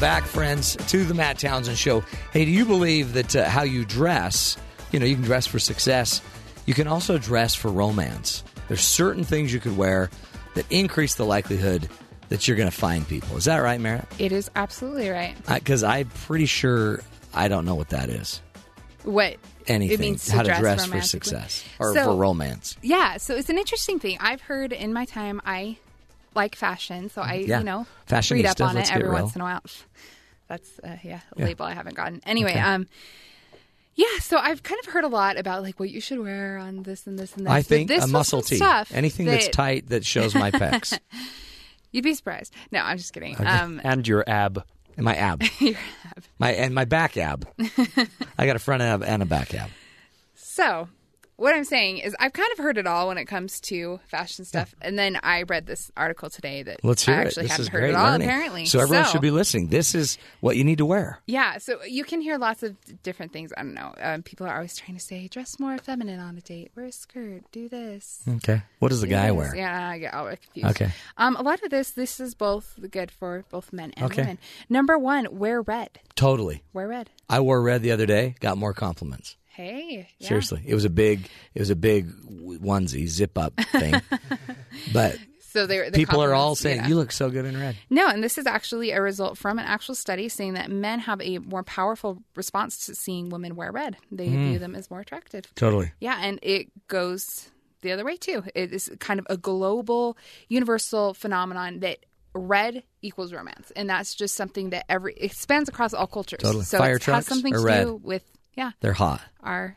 A: Back, friends, to the Matt Townsend Show. Hey, do you believe that uh, how you dress, you know, you can dress for success, you can also dress for romance? There's certain things you could wear that increase the likelihood that you're going to find people. Is that right, Merritt?
B: It is absolutely right.
A: Because I'm pretty sure I don't know what that is.
B: What
A: Anything.
B: it means to
A: how to dress for success or
B: So-
A: for romance.
B: Yeah, so it's an interesting thing. I've heard in my time I like fashion, so I
A: Yeah.
B: you know read up on it every
A: real.
B: once in a while. That's uh, yeah, a label I haven't gotten. Anyway,
A: Okay.
B: um yeah, so I've kind of heard a lot about like what you should wear on this and this and this.
A: I think
B: this
A: a muscle
B: some
A: tee.
B: stuff
A: Anything that's tight that shows my pecs.
B: You'd be surprised. No, I'm just kidding. Um,
D: and your ab.
A: and my ab.
B: your ab.
A: My and my back ab. I got a front ab and a back ab.
B: So, what I'm saying is, I've kind of heard it all when it comes to fashion stuff. And then I read this article today that
A: Let's hear
B: I
A: it.
B: actually
A: This
B: hadn't
A: is
B: heard
A: great
B: at all.
A: learning.
B: Apparently,
A: So everyone should be listening. This is what you need to wear.
B: Yeah, so you can hear lots of different things. I don't know. Um, people are always trying to say, dress more feminine on a date. Wear a skirt. Do this.
A: Okay. What does the guy
B: this."
A: wear?
B: Yeah, I get all confused.
A: Okay.
B: Um, a lot of this, this is both good for both men and
A: Okay.
B: women. Number one, wear red.
A: Totally.
B: Wear red.
A: I wore red the other day. Got more compliments.
B: Hey, yeah.
A: Seriously, it was a big, it was a big onesie zip up thing. but
B: So they're, the
A: people are all saying
B: yeah.
A: you look so good in red.
B: No, and this is actually a result from an actual study saying that men have a more powerful response to seeing women wear red. They
A: Hmm.
B: view them as more attractive.
A: Totally.
B: Yeah, and it goes the other way too. It is kind of a global, universal phenomenon that red equals romance, and that's just something that every it spans across all cultures.
A: Totally.
B: So
A: Fire
B: it
A: trucks
B: has something to do with yeah
A: They're hot.
B: our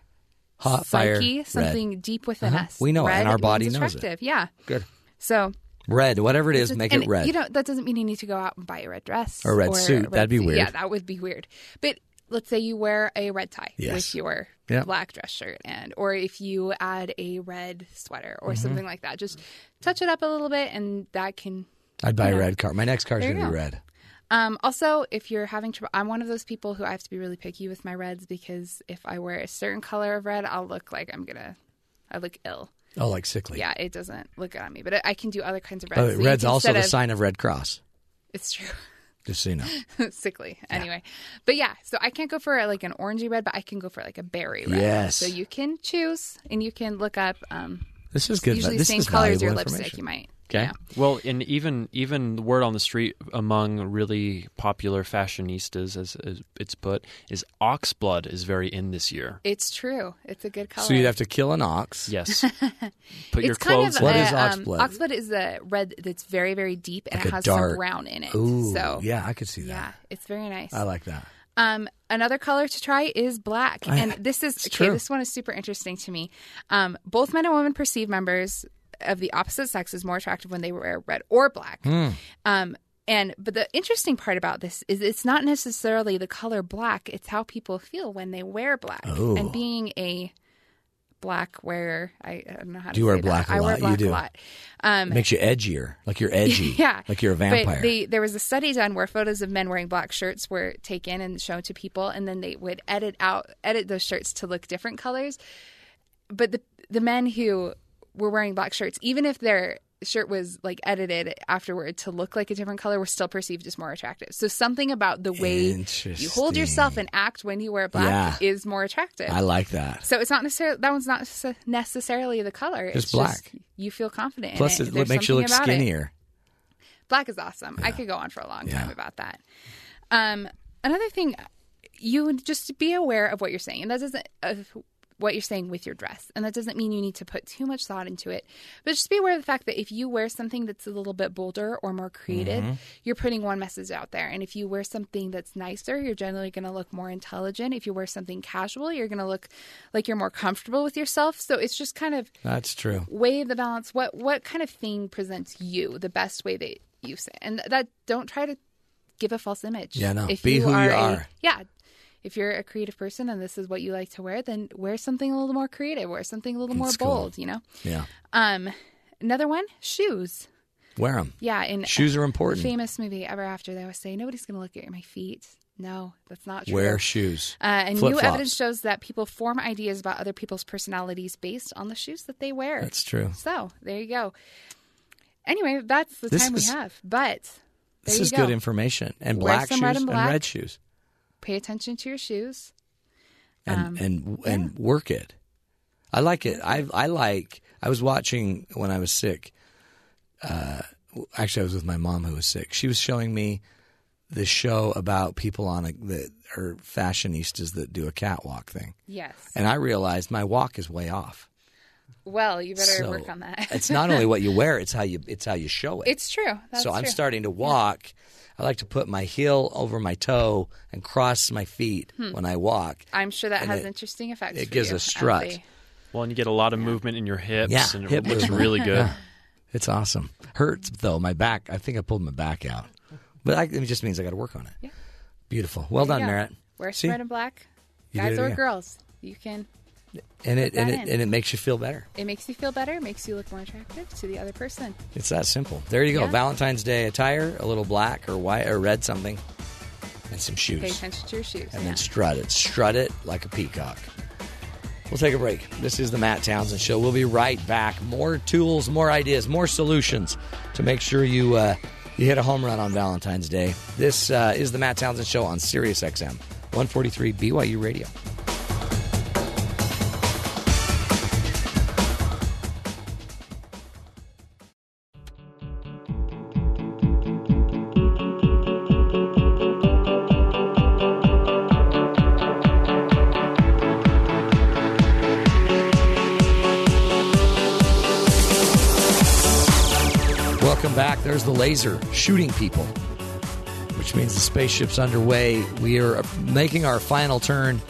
A: Hot fire.
B: psyche,
A: red.
B: something deep within
A: Uh-huh.
B: us.
A: We know it, and our body knows it.
B: Yeah.
A: Good.
B: So
A: Red, whatever it is,
B: It's-
A: make it red.
B: You know, that doesn't mean you need to go out and buy a red dress
A: Or a red suit.
B: red
A: That'd be
B: suit.
A: weird.
B: Yeah, that would be weird. But let's say you wear a red tie
A: Yes.
B: with your
A: Yep.
B: black dress shirt, and or if you add a red sweater or
A: Mm-hmm.
B: something like that, just touch it up a little bit, and that can.
A: I'd buy a
B: know.
A: red car. My next car's going to be red.
B: Um, also, if you're having trouble, I'm one of those people who I have to be really picky with my reds because if I wear a certain color of red, I'll look like I'm gonna, I look ill.
A: Oh, like sickly.
B: Yeah, it doesn't look good on me, but I can do other kinds of
A: Oh,
B: reds. So you
A: red's also the
B: of-
A: sign of Red Cross.
B: It's true.
A: Just so you know.
B: sickly anyway but yeah so i can't go for like an orangey red but i can go for like a berry red
A: Yes.
B: so you can choose and you can look up um
A: This is good.
B: usually
A: this
B: the same
A: is
B: color as your lipstick you might
A: Okay.
B: yeah.
D: Well, and even even the word on the street among really popular fashionistas, as, as it's put, is ox blood is very in this year.
B: it's true it's a good color
A: So you'd have to kill an ox.
D: Yes, put your
B: it's kind
D: clothes.
B: of
D: in.
A: What
B: a,
A: is
B: um,
A: oxblood?
B: oxblood is a red that's very very deep and
A: Like
B: it has
A: dark-
B: some brown in it
A: Ooh,
B: so
A: yeah, I could see that.
B: yeah it's very nice
A: I like that.
B: Um, another color to try is black,
A: I-
B: and this is okay.
A: true.
B: This one is super interesting to me. Um, both men and women perceive members of the opposite sex is more attractive when they wear red or black.
A: Hmm.
B: Um, and but the interesting part about this is it's not necessarily the color black; it's how people feel when they wear black.
A: Oh.
B: And being a black wearer, I, I don't know how to
A: Do you wear black
B: that.
A: a
B: I wear
A: lot? You
B: black
A: do.
B: a lot. Um,
A: It makes you edgier. Like you're edgy.
B: yeah,
A: Like you're a
B: But
A: vampire.
B: there was a study done where photos of men wearing black shirts were taken and shown to people, and then they would edit out edit those shirts to look different colors. But the the men who were wearing black shirts, even if their shirt was like edited afterward to look like a different color, were still perceived as more attractive. So something about the way you hold yourself and act when you wear black
A: Yeah.
B: is more attractive.
A: I like that.
B: so it's not necessarily that one's not necessarily the color.
A: Just
B: it's
A: black.
B: Just you feel confident.
A: Plus,
B: it.
A: it, makes you look
B: about it.
A: skinnier.
B: Black is awesome. I could go on for a long time
A: Yeah.
B: about that. Um, another thing, you just be aware of what you're saying, and that doesn't of what you're saying with your dress, and that doesn't mean you need to put too much thought into it. But just be aware of the fact that if you wear something that's a little bit bolder or more creative,
A: Mm-hmm.
B: you're putting one message out there. And if you wear something that's nicer, you're generally going to look more intelligent. If you wear something casual, you're going to look like you're more comfortable with yourself. So it's just kind of
A: That's true.
B: weigh the balance. What what kind of thing presents you the best way that you say, and that don't try to give a false image.
A: Yeah, no.
B: If
A: Be who you
B: a-
A: are.
B: yeah. If you're a creative person and this is what you like to wear, then wear something a little more creative. Wear something a little more
A: That's cool.
B: bold. You know.
A: Yeah.
B: Um, another one, shoes.
A: Wear them.
B: Yeah, in
A: Shoes are important.
B: famous movie Ever After, they always say nobody's going to look at my feet. No, that's not true.
A: Wear shoes.
B: Uh, and new
A: Flip-flops.
B: evidence shows that people form ideas about other people's personalities based on the shoes that they wear.
A: That's true.
B: So there you go. Anyway, that's the
A: This
B: time
A: is-
B: we have. But
A: This is
B: go.
A: good information. And black shoes
B: and black.
A: red shoes.
B: Pay attention to your shoes.
A: and
B: Um,
A: and and work it. I like it. I I like. I was watching when I was sick. Uh, actually, I was with my mom who was sick. She was showing me this show about people on a that are fashionistas that do a catwalk thing,
B: Yes.
A: and I realized my walk is way off.
B: Well, you better
A: So,
B: work on that.
A: it's not only what you wear; it's how you it's how you show it.
B: it's true. That's
A: so I'm
B: true.
A: starting to walk. I like to put my heel over my toe and cross my feet hmm. when I walk.
B: I'm sure that
A: and
B: has
A: it-
B: interesting effects.
A: it
B: for
A: gives
B: you
A: a strut.
B: they-
D: Well, and you get a lot of movement in your hips,
A: Yeah,
D: and
A: hip
D: it looks
A: movement.
D: really good.
A: Yeah. It's awesome. Hurts though. My back. I think I pulled my back out, but I, it just means I got to work on it.
B: Yeah.
A: Beautiful. Well
B: There
A: done,
B: you.
A: Merritt.
B: Wear
A: See?
B: some red and black,
A: You
B: guys or
A: again.
B: girls. You can.
A: And it and it
B: in.
A: and it makes you feel better.
B: It makes you feel better. Makes you look more attractive to the other person.
A: It's that simple. There you go.
B: Yeah.
A: Valentine's Day attire: a little black or white or red something, and some shoes.
B: Pay attention to your shoes.
A: and
B: yeah.
A: then strut it. Strut it like a peacock. We'll take a break. This is the Matt Townsend Show. We'll be right back. More tools, more ideas, more solutions to make sure you uh, you hit a home run on Valentine's Day. This uh, is the Matt Townsend Show on Sirius XM, 143 BYU Radio. There's the laser shooting people, which means the spaceship's underway. We are making our final turn,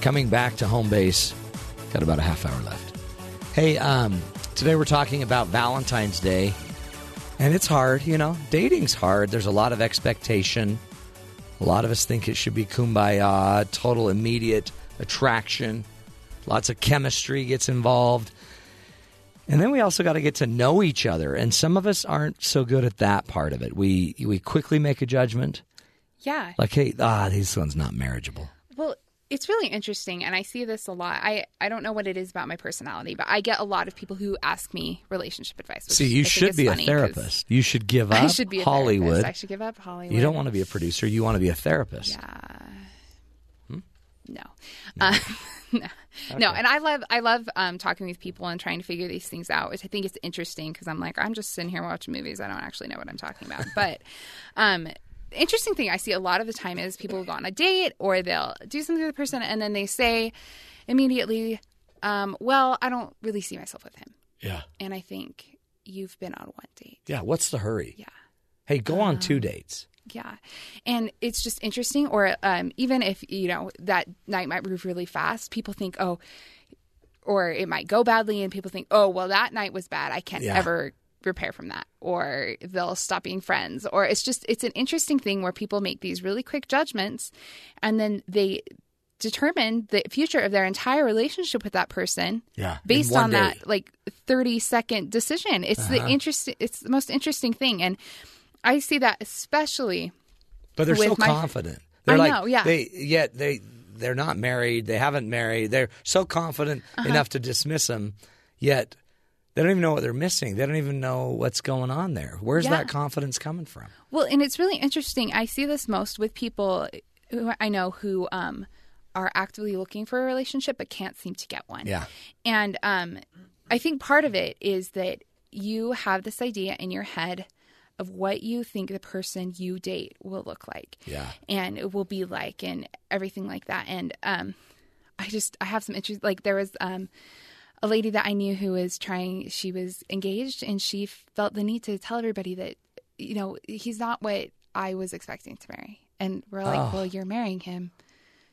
A: coming back to home base. Got about a half hour left. Hey, um, today we're talking about Valentine's Day, and it's hard. You know, dating's hard. There's a lot of expectation. A lot of us think it should be kumbaya, total immediate attraction. Lots of chemistry gets involved. And then we also got to get to know each other, and some of us aren't so good at that part of it. We we quickly make a judgment,
B: Yeah.
A: like, "Hey, ah, this one's not marriageable."
B: Well, it's really interesting, and I see this a lot. I, I don't know what it is about my personality, but I get a lot of people who ask me relationship advice.
A: See, you
B: think
A: should be a therapist. You should give up
B: I should be
A: Hollywood.
B: Therapist. I should give up Hollywood.
A: You don't want to be a producer. You want to be a therapist.
B: Yeah.
A: Hmm?
B: No. Uh, no. No, and I love I love um, talking with people and trying to figure these things out, which I think is interesting because I'm like I'm just sitting here watching movies. I don't actually know what I'm talking about. But um, the interesting thing I see a lot of the time is people go on a date or they'll do something with a person and then they say immediately, um, "Well, I don't really see myself with him."
A: Yeah.
B: And I think you've been on one date.
A: Yeah. What's the hurry?
B: Yeah.
A: Hey, go on
B: Um,
A: two dates.
B: Yeah. And it's just interesting. Or um, even if, you know, that night might move really fast, people think, oh, or it might go badly and people think, oh, well, that night was bad. I can't
A: Yeah.
B: ever repair from that. Or they'll stop being friends. Or it's just, it's an interesting thing where people make these really quick judgments and then they determine the future of their entire relationship with that person
A: Yeah.
B: based on
A: day.
B: that like 30 second decision it's the
A: Uh-huh.
B: interesting it's the most interesting thing and i see that especially
A: But they're so
B: my-
A: confident. They're
B: I
A: like,
B: know, yeah.
A: They yet they they're not married. They haven't married. They're so confident
B: Uh-huh.
A: enough to dismiss them. Yet they don't even know what they're missing. They don't even know what's going on there. Where's
B: Yeah.
A: that confidence coming from?
B: well and it's really interesting i see this most with people who i know who um are actively looking for a relationship but can't seem to get one
A: Yeah.
B: and um i think part of it is that you have this idea in your head of what you think the person you date will look like
A: Yeah.
B: and it will be like and everything like that and um i just i have some interest like there was um a lady that i knew who was trying she was engaged and she felt the need to tell everybody that you know he's not what i was expecting to marry and we're like
A: Oh.
B: well you're marrying him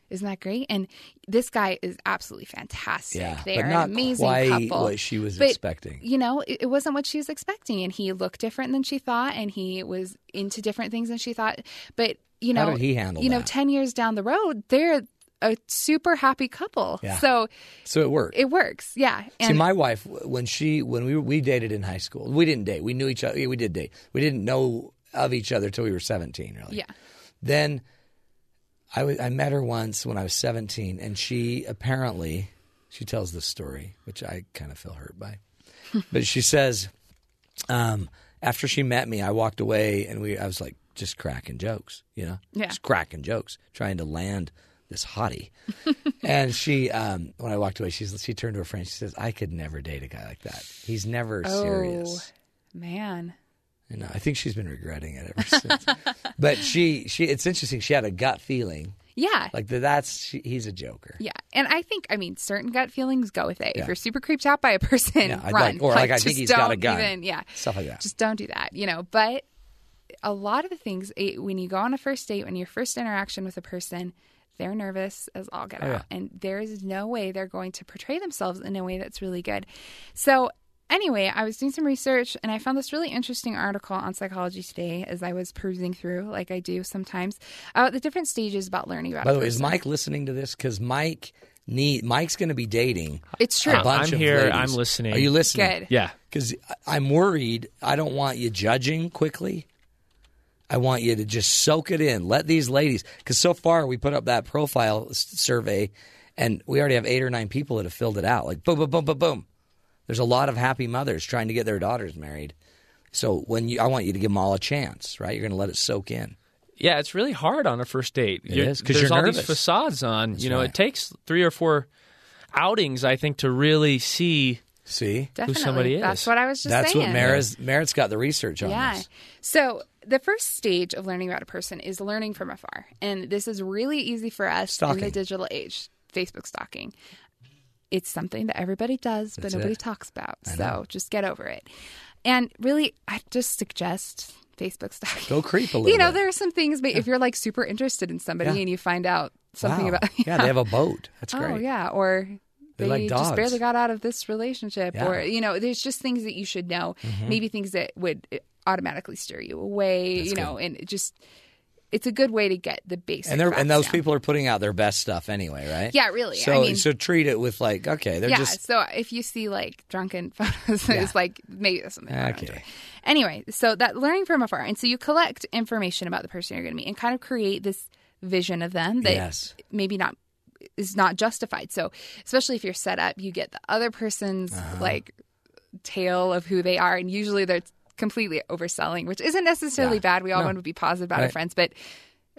B: isn't that great and this guy is absolutely fantastic
A: Yeah.
B: they
A: but
B: are
A: not
B: an amazing
A: quite
B: couple
A: what she was
B: But,
A: expecting.
B: you know, it, it wasn't what she was expecting, and he looked different than she thought, and he was into different things than she thought. But you
A: How
B: know,
A: did he handle
B: You know, ten years down the road, they're a super happy couple.
A: Yeah.
B: So
A: So it works.
B: it works. Yeah.
A: And See, my wife, when she when we we dated in high school, we didn't date. We knew each other. We did date. We didn't know of each other till we were seventeen. Really.
B: yeah.
A: Then I met her once when I was 17, and she apparently, she tells this story, which I kind of feel hurt by. but she says, um, after she met me, I walked away and we, I was like just cracking jokes, you know,
B: Yeah.
A: just cracking jokes, trying to land this hottie. and she, um, when I walked away, she's, she turned to her friend. She says, I could never date a guy like that. He's never serious.
B: Oh, man.
A: Know, I think she's been regretting it ever since. but she, she, it's interesting. She had a gut feeling
B: Yeah.
A: like that. That's she, he's a joker.
B: yeah, and I think I mean certain gut feelings go with it.
A: Yeah.
B: If you're super creeped out by a person,
A: Yeah,
B: run.
A: like- or like, I think he's got a gun.
B: Even, yeah,
A: Stuff like that.
B: just don't do that. You know, but a lot of the things eh, when you go on a first date, when your first interaction with a person, they're nervous as all get
A: Oh,
B: out, and there is no way they're going to portray themselves in a way that's really good. So. Anyway, I was doing some research and I found this really interesting article on Psychology Today as I was perusing through, like I do sometimes, about the different stages about learning about.
A: By the way, is. Mike listening to this? Because Mike need Mike's going to be dating
B: It's true.
A: a uh, bunch
C: I'm
A: of
C: here.
A: ladies.
C: I'm listening.
A: Are you listening?
B: Good.
C: Yeah.
A: Because I'm worried. I don't want you judging quickly. I want you to just soak it in. Let these ladies, because so far we put up that profile s- survey, and we already have eight or nine people that have filled it out. Like boom, boom, boom, boom, boom. There's a lot of happy mothers trying to get their daughters married. So when you, I want you to give them all a chance, right? You're going to let it soak in.
C: Yeah, it's really hard on a first date.
A: It
C: You're-
A: is, 'cause
C: there's
A: you're
C: all
A: nervous.
C: these facades on. you know,
A: right.
C: it takes three or four outings, I think, to really see.
A: See,
B: Definitely.
C: somebody is.
B: That's what I was just saying.
A: that's
B: saying.
A: what Merritt's, Merritt's got the research on
B: Yeah.
A: this.
B: So the first stage of learning about a person is learning from afar. And this is really easy for us in the digital age, Facebook stalking. It's something that everybody does, but
A: That's
B: nobody
A: it.
B: talks about. So just get over it. And really, I just suggest Facebook stalking.
A: Go creep a little
B: You know,
A: bit.
B: there are some things, but if you're like super interested in somebody
A: Yeah.
B: and you find out something
A: Wow.
B: about,
A: yeah, they have a boat. That's great.
B: oh yeah, or
A: They like
B: just barely got out of this relationship,
A: Yeah. Mm-hmm.
B: or you know, there's just things that you should know. Maybe things that would automatically steer you away.
A: That's
B: you know, and it just it's a good way to get the basic.
A: And and those
B: down.
A: people are putting out their best stuff anyway, right?
B: Yeah, really.
A: So
B: I mean,
A: so treat it with like okay, they're
B: yeah.
A: just
B: so if you see like drunken photos,
A: Yeah.
B: it's like maybe that's something.
A: Okay.
B: Anyway, so that learning from afar, and so you collect information about the person you're going to meet, and kind of create this vision of them that
A: Yes.
B: maybe not is not justified. So especially if you're set up, you get the other person's
A: Uh-huh.
B: like tale of who they are, and usually they're completely overselling, which isn't necessarily
A: Yeah.
B: bad. We all
A: No.
B: want to be positive about
A: Right.
B: our friends, but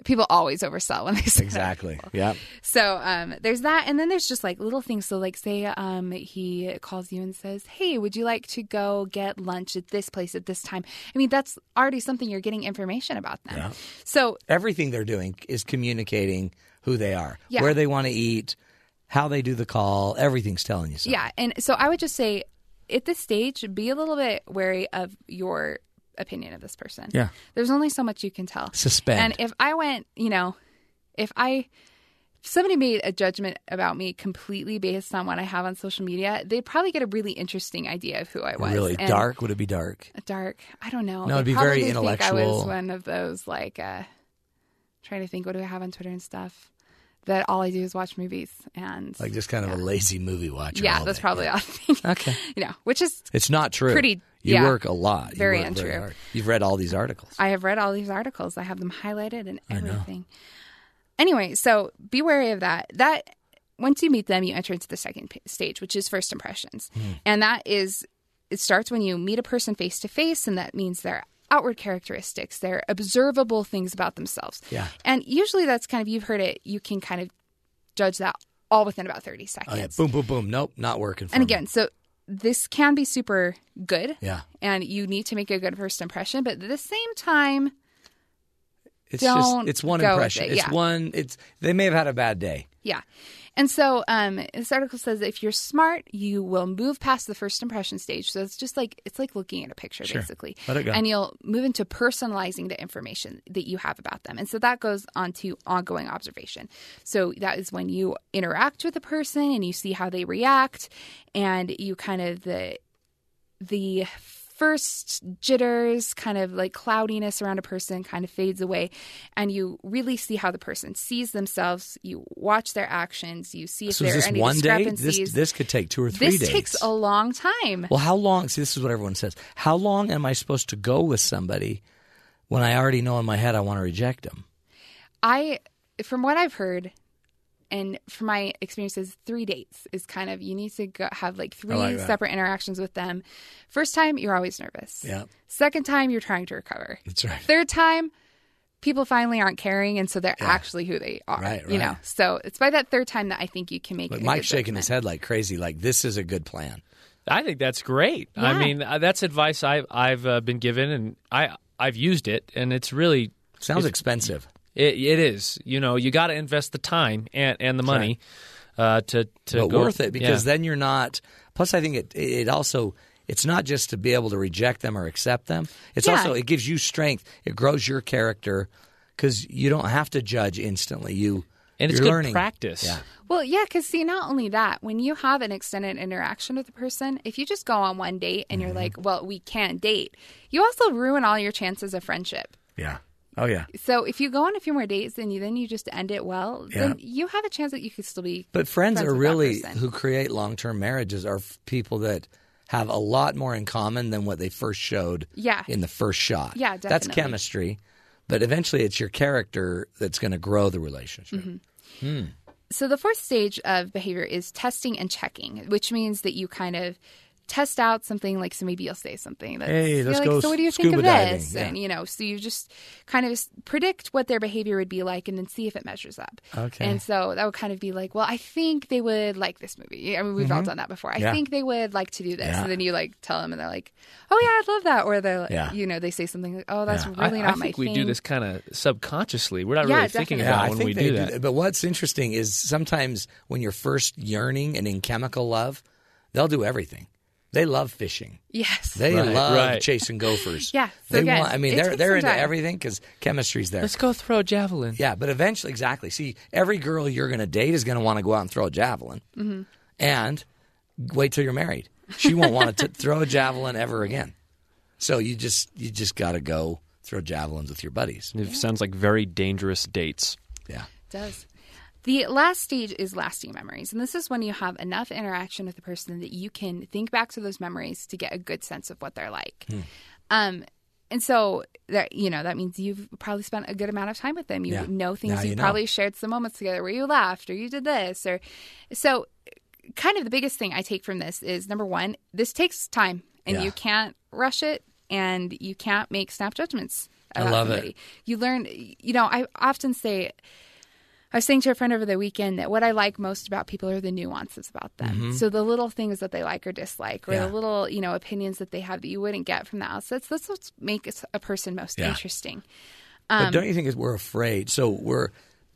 B: people always oversell when they say
A: exactly. Yeah.
B: So um, there's that, and then there's just like little things. So like, say um, he calls you and says, "Hey, would you like to go get lunch at this place at this time?" I mean, that's already something you're getting information about them.
A: Yeah.
B: So
A: Everything they're doing is communicating who they are,
B: Yeah.
A: where they want to eat, how they do the call. Everything's telling you something.
B: yeah, and so I would just say, at this stage, be a little bit wary of your opinion of this person.
A: Yeah.
B: There's only so much you can tell.
A: Suspend.
B: And if I went, you know, if I if somebody made a judgment about me completely based on what I have on social media, they'd probably get a really interesting idea of who I was.
A: really
B: And
A: dark. Would it be dark?
B: Dark. I don't know.
A: No, it'd
B: They'd
A: be very
B: Think I was
A: intellectual.
B: one of those like uh trying to think what do I have on Twitter and stuff. That all I do is watch movies and
A: Like just kind of a lazy movie watcher.
B: yeah,
A: all
B: that's
A: day.
B: probably all I.
A: Okay.
B: You know, which is
A: It's not true.
B: Pretty-
A: You
B: yeah.
A: work a lot. You
B: Very untrue.
A: hard. You've read all these articles.
B: I have read all these articles. I have them highlighted and
A: know.
B: everything. Anyway, so be wary of that. That once you meet them, you enter into the second p- stage, which is first impressions,
A: Hmm.
B: and that is it starts when you meet a person face to face, and that means their outward characteristics. They're observable things about themselves.
A: Yeah.
B: and usually that's kind of you've heard it. You can kind of judge that all within about thirty seconds.
A: Oh yeah. Boom, boom, boom. Nope, not working. For
B: And
A: me.
B: again, so this can be super good.
A: Yeah.
B: And you need to make a good first impression, but at the same time,
A: it's
B: don't
A: just it's one impression.
B: it,
A: It's
B: yeah.
A: one. It's they may have had a bad day.
B: Yeah. And so um, this article says if you're smart, you will move past the first impression stage. So it's just like it's like looking at a picture,
A: Sure.
B: basically.
A: Let it go.
B: And you'll move into personalizing the information that you have about them. And so that goes on to ongoing observation. So that is when you interact with a person and you see how they react, and you kind of the the first jitters, kind of like cloudiness around a person kind of fades away, and you really see how the person sees themselves. You watch their actions, you see if
A: So
B: there are any
A: one day?
B: discrepancies.
A: This this could take two or three
B: This
A: days.
B: This takes a long time.
A: well, how long? See, this is what everyone says. How long am I supposed to go with somebody when I already know in my head I want to reject them?
B: I, from what I've heard, and from my experiences, three dates is kind of you need to go, have like three
A: like
B: separate interactions with them. First time, you're always nervous.
A: Yeah.
B: Second time, you're trying to recover.
A: That's right.
B: Third time, people finally aren't caring, and so they're actually who they are.
A: Right, right.
B: You know, so it's by that third time that I think you can make.
A: But
B: a
A: Mike's
B: good
A: shaking his head like crazy. Like this is a good plan.
C: I think that's great. I mean, uh, that's advice I've I've uh, been given, and I I've used it, and it's really
A: Sounds expensive.
C: It, it is. You know, you got to invest the time and, and the money uh, to to
A: but
C: go
A: worth it because
C: yeah.
A: then you're not. Plus, I think it it also it's not just to be able to reject them or accept them. It's
B: Yeah.
A: also it gives you strength. It grows your character because you don't have to judge instantly. You
C: and it's good
A: learning.
C: practice.
A: Yeah.
B: Well, yeah, because see, not only that, when you have an extended interaction with a person, if you just go on one date and you're
A: Mm-hmm.
B: like, well, we can't date, you also ruin all your chances of friendship.
A: Yeah. Oh yeah.
B: So if you go on a few more dates and you then you just end it well,
A: Yeah.
B: then you have a chance that you could still be.
A: But friends,
B: friends
A: are really who create long term marriages are f- people that have a lot more in common than what they first showed
B: Yeah.
A: in the first shot.
B: Yeah, definitely.
A: That's chemistry. But eventually it's your character that's going to grow the relationship.
B: Mm-hmm. So the fourth stage of behavior is testing and checking, which means that you kind of test out something like so maybe you'll say something that's
A: Hey,
B: you're
A: let's
B: like,
A: go
B: so what do you think
A: scuba
B: of
A: diving."
B: this
A: Yeah.
B: and you know so you just kind of predict what their behavior would be like and then see if it measures up
A: Okay.
B: and so that would kind of be like well i think they would like this movie i mean we've all done that before i
A: Mm-hmm. Yeah.
B: think they would like to do this
A: Yeah.
B: and then you like tell them and they're like oh yeah i'd love that or they're like
A: Yeah.
B: you know they say something like oh that's
A: Yeah.
C: I,
B: really
C: I
B: not my
C: think we
B: thing
C: do this kind of subconsciously. We're not
B: Yeah,
C: really thinking about
A: I
C: when
A: think
C: we
A: they
C: do that.
A: But what's interesting is sometimes when you're first yearning and in chemical love, they'll do everything. They love fishing.
B: Yes.
A: They
C: Right,
A: love
C: right.
A: chasing gophers.
B: Yeah, so
A: they
B: again,
A: want. I mean, they're they're into
B: time.
A: everything because chemistry's there.
C: Let's go throw a javelin.
A: Yeah, but eventually, exactly. See, every girl you're going to date is going to want to go out and throw a javelin,
B: Mm-hmm.
A: and wait till you're married. She won't want to throw a javelin ever again. So you just you just got to go throw javelins with your buddies.
D: It sounds like very dangerous dates.
A: Yeah, it
B: does. The last stage is lasting memories. And this is when you have enough interaction with the person that you can think back to those memories to get a good sense of what they're like.
A: Hmm.
B: Um, and so that you know that means you've probably spent a good amount of time with them. You
A: Yeah.
B: know things.
A: Now you know.
B: probably shared some moments together where you laughed or you did this or so. Kind of the biggest thing I take from this is number one, this takes time, and
A: Yeah.
B: you can't rush it, and you can't make snap judgments.
A: I love it.
B: You learn. You know, I often say I was saying to a friend over the weekend that what I like most about people are the nuances about them. So the little things that they like or dislike, or
A: Mm-hmm. Yeah.
B: the little you know opinions that they have that you wouldn't get from the outside. That's what makes a person most
A: Yeah.
B: interesting.
A: but don't you think we're afraid? So we're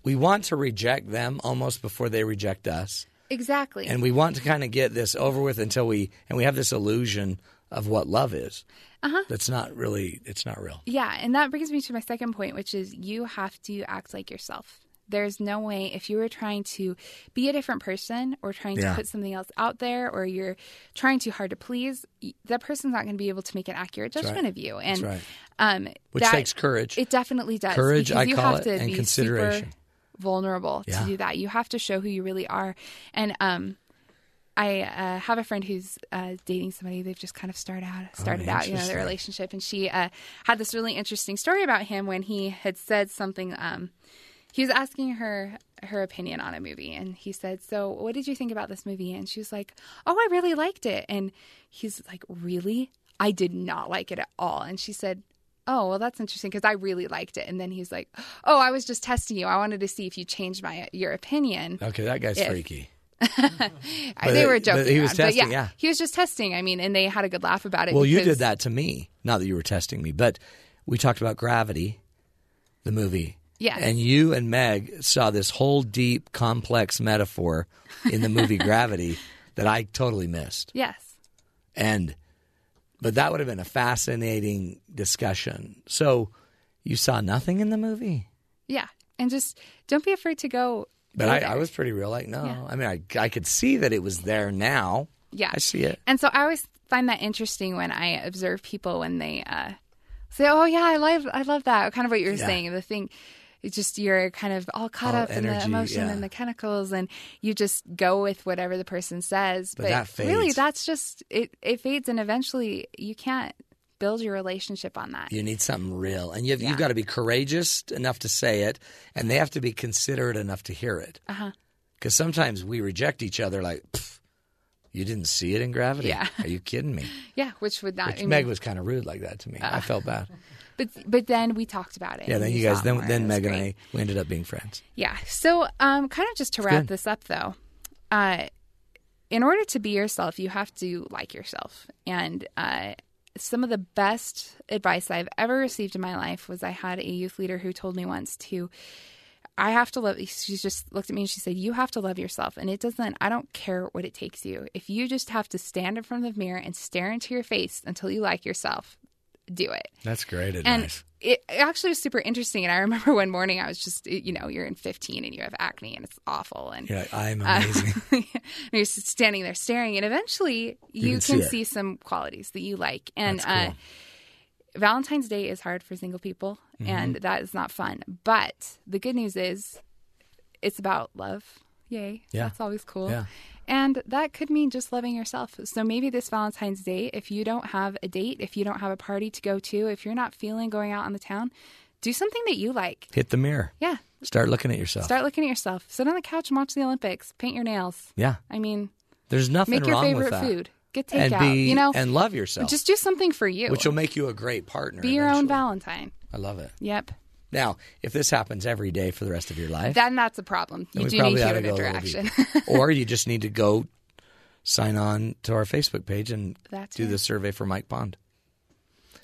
A: we want to reject them almost before they reject us,
B: Exactly.
A: and we want to kind of get this over with until we and we have this illusion of what love is. Uh-huh. That's not really. It's not real.
B: Yeah, and that brings me to my second point, which is you have to act like yourself. There's no way if you were trying to be a different person or trying
A: Yeah.
B: to put something else out there or you're trying too hard to please, that person's not going to be able to make an accurate
A: right.
B: judgment of you. And
A: right.
B: um,
A: Which
B: that-
A: takes courage.
B: It definitely does.
A: Courage, I
B: you
A: call
B: have
A: it,
B: to
A: and
B: be
A: consideration.
B: super vulnerable
A: Yeah.
B: to do that. You have to show who you really are. And um, I uh, have a friend who's uh, dating somebody. They've just kind of started out, started out, you know,
A: Oh,
B: their relationship, and she uh, had this really interesting story about him when he had said something. Um, he was asking her her opinion on a movie, and he said, "So, what did you think about this movie?" And she was like, "Oh, I really liked it." And he's like, "Really? I did not like it at all." And she said. Oh, well, that's interesting because I really liked it. And then he's like, "Oh, I was just testing you. I wanted to see if you changed my your opinion."
A: Okay, that guy's
B: If-
A: freaky.
B: They were joking.
A: he was
B: around.
A: testing,
B: but
A: yeah.
B: he was just testing. I mean, and they had a good laugh about it.
A: Well, you did that to me. Not that you were testing me, but we talked about Gravity, the movie.
B: Yes.
A: And you and Meg saw this whole deep, complex metaphor in the movie Gravity that I totally missed.
B: Yes.
A: And, but that would have been a fascinating discussion. So you saw nothing in the movie?
B: Yeah. And just don't be afraid to go.
A: But I. I was pretty real like, no.
B: Yeah.
A: I mean, I, I could see that it was there now.
B: Yeah.
A: I see it.
B: And so I always find that interesting when I observe people when they uh, say, "Oh yeah, I love, I love that." Kind of what you were
A: Yeah.
B: saying. The thing, it's just you're kind of all caught
A: All
B: up in the emotion
A: yeah.
B: and the chemicals, and you just go with whatever the person says.
A: But that
B: really, that's just it. It fades, and eventually you can't build your relationship on that.
A: You need something real, and you've,
B: Yeah.
A: you've got to be courageous enough to say it, and they have to be considerate enough to hear it.
B: Uh-huh.
A: Because sometimes we reject each other, like, "You didn't see it in Gravity?
B: Yeah.
A: Are you kidding me?"
B: Yeah, which would not.
A: Which
B: I mean,
A: Meg was kind of rude like that to me. I felt bad.
B: but but then we talked about it.
A: Yeah, then you guys, then then Meg and. I, we ended up being friends.
B: Yeah. So, um, kind of just to wrap this up, though, uh, in order to be yourself, you have to like yourself. And uh, some of the best advice I've ever received in my life was I had a youth leader who told me once to. I have to love. She just looked at me and she said, "You have to love yourself." And it doesn't. I don't care what it takes you. If you just have to stand in front of the mirror and stare into your face until you like yourself, do it.
A: That's great
B: And it actually was super interesting. And I remember one morning I was just, you know, you're in 15 and you have acne and it's awful. And
A: You're like, I'm
B: uh,
A: amazing.
B: and you're standing there staring. And eventually you,
A: can
B: can,
A: see
B: see, some qualities that you like. And
A: That's cool.
B: uh, Valentine's Day is hard for single people
A: Mm-hmm.
B: and that is not fun. But the good news is it's about love. Yay.
A: Yeah.
B: That's always cool.
A: Yeah.
B: And that could mean just loving yourself. So maybe this Valentine's Day, if you don't have a date, if you don't have a party to go to, if you're not feeling going out on the town, do something that you like.
A: Hit the mirror.
B: Yeah.
A: Start looking at yourself.
B: Start looking at yourself. Sit on the couch and watch the Olympics. Paint your nails.
A: yeah.
B: I mean,
A: There's nothing
B: make your favorite food. Get
A: and
B: takeout.
A: be
B: you know,
A: and love yourself,
B: just do something for you.
A: which will make you a great partner.
B: be your own. Valentine.
A: I love it.
B: Yep.
A: Now, if this happens every day for the rest of your life,
B: Then that's a problem. You do need
A: to
B: human
A: go a little
B: interaction.
A: or you just need to go sign on to our Facebook page and
B: That's
A: do
B: it.
A: the survey for Mike Bond.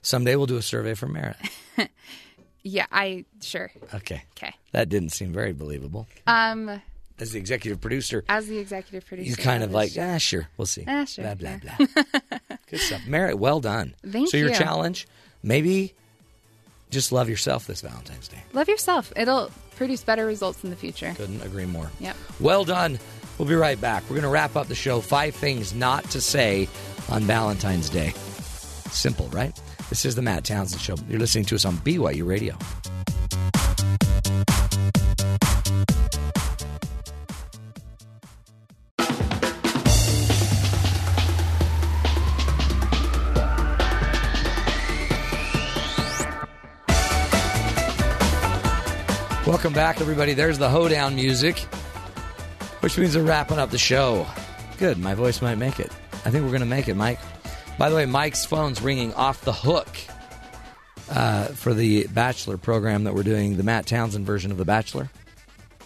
A: Someday we'll do a survey for Merritt.
B: yeah, I sure.
A: Okay.
B: Okay.
A: That didn't seem very believable.
B: Um
A: as the executive producer,
B: As the executive producer,
A: you kind
B: of
A: like, ah, sure, we'll see.
B: Ah, sure,
A: Blah blah
B: yeah.
A: blah. Good stuff, Merritt. Well done.
B: Thank
A: so your challenge, maybe, just love yourself this Valentine's Day.
B: Love yourself. It'll produce better results in the future.
A: Couldn't agree more.
B: Yep.
A: Well done. We'll be right back. We're going to wrap up the show. Five things not to say on Valentine's Day. Simple, right? This is the Matt Townsend Show. You're listening to us on BYU Radio. Back, everybody. There's the hoedown music, which means we're wrapping up the show. Good. My voice might make it. I think we're going to make it, Mike. By the way, Mike's phone's ringing off the hook uh, for the Bachelor program that we're doing, the Matt Townsend version of The Bachelor.